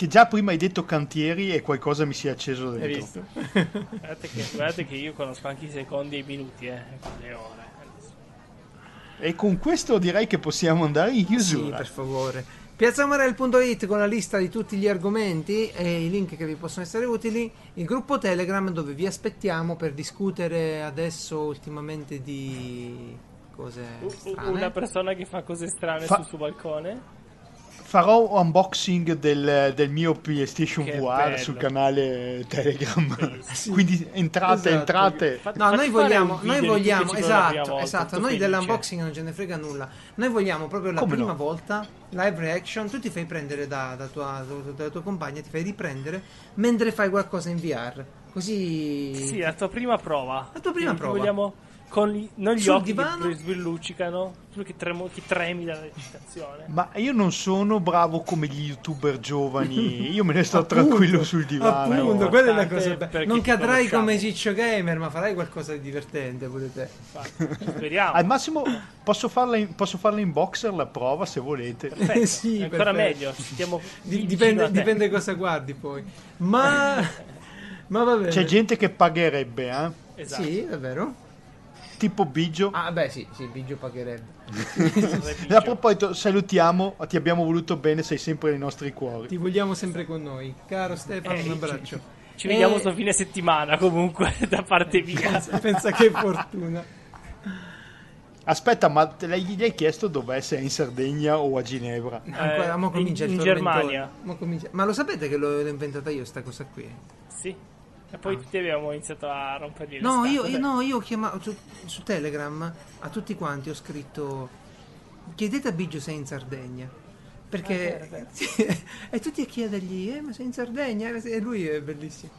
Che già prima hai detto cantieri e qualcosa mi si è acceso Hai dentro. visto? guardate, che, guardate che io conosco anche i secondi e i minuti, eh. Le ore. E con questo direi che possiamo andare in Sì, chiusura. per favore. Piazzamarel.it con la lista di tutti gli argomenti e i link che vi possono essere utili, il gruppo Telegram dove vi aspettiamo per discutere adesso ultimamente di cose strane. Una persona che fa cose strane Fa- sul suo balcone. Farò unboxing del, del mio PlayStation Che VR bello. sul canale Telegram. Bellissimo. Quindi entrate, Esatto. entrate. No, noi vogliamo, noi vogliamo, esatto, esatto, noi felice. dell'unboxing non ce ne frega nulla. Noi vogliamo proprio la Come prima no? volta live reaction, tu ti fai prendere da, da tua, da- dalla tua compagna, ti fai riprendere mentre fai qualcosa in VR. Così Sì, la tua prima prova. La tua prima ti prova. Vogliamo con gli, non gli Sul occhi divano? che svilluccicano, tu che, tremo, che tremi dall'eccitazione. Ma io non sono bravo come gli youtuber giovani. Io me ne sto Appunto, tranquillo sul divano. Appunto, quella è la cosa bella. Non cadrai come Ciccio Gamer, ma farai qualcosa di divertente pure te. Infatti, Speriamo. Al massimo posso farla, in, posso farla in boxer la prova se volete. Perfetto. Sì, ancora perfetto. meglio. Stiamo Di- dipende, dipende cosa guardi poi. Ma, ma va bene. C'è gente che pagherebbe, eh? Esatto. Sì, davvero? Tipo Biggio. Ah, beh, sì, sì, Biggio pagherebbe. E a proposito, salutiamo, ti abbiamo voluto bene, sei sempre nei nostri cuori. Ti vogliamo sempre con noi. Caro Stefano, Eh, un abbraccio. Ci vediamo Eh, sto fine settimana comunque da parte mia. pensa, pensa che fortuna. Aspetta, ma te l'hai, gli hai chiesto dov'è, se è in Sardegna o a Ginevra? Ancora, mo comincia in, in. Germania. Comincia- Ma lo sapete che l'ho, l'ho inventata io sta cosa qui? Sì. E poi tutti abbiamo iniziato a rompergli le No, io, scatole. io- no, io ho chiamato su, su Telegram a tutti quanti ho scritto chiedete a Biggio se è in Sardegna. Perché Ah, vero, e tutti a chiedergli, eh, ma sei in Sardegna? E lui è bellissimo.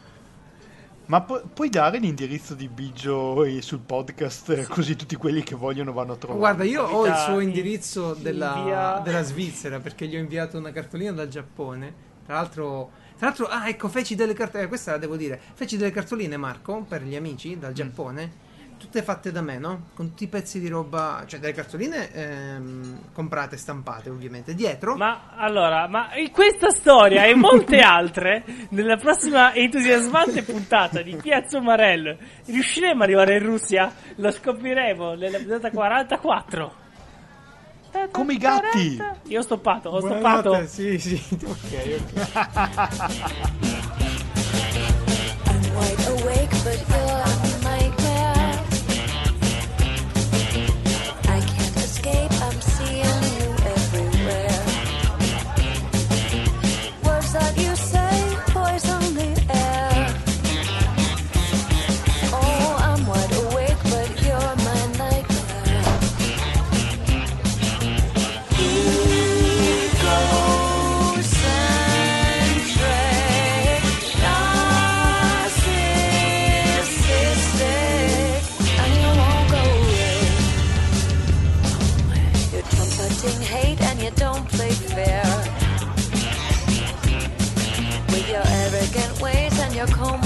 Ma pu- puoi dare l'indirizzo di Biggio sul podcast, eh, così tutti quelli che vogliono vanno a trovare? Guarda, io ho il suo in- indirizzo in della, via- della Svizzera perché gli ho inviato una cartolina dal Giappone. Tra l'altro, tra l'altro, ah, ecco, feci delle cartoline. Questa la devo dire. Feci delle cartoline, Marco, per gli amici Mm. dal Giappone. Tutte fatte da me, no? Con tutti i pezzi di roba, cioè delle cartoline ehm, comprate, stampate, ovviamente. Dietro, Ma allora, ma in questa storia e molte altre, nella prossima entusiasmante puntata di Piazza Umarell, riusciremo ad arrivare in Russia? Lo scopriremo nella puntata 44. Come i gatti! Io ho stoppato, ho Buonanotte, stoppato. Sì, sì. Ok, ok. you don't play fair. With your arrogant ways and your comb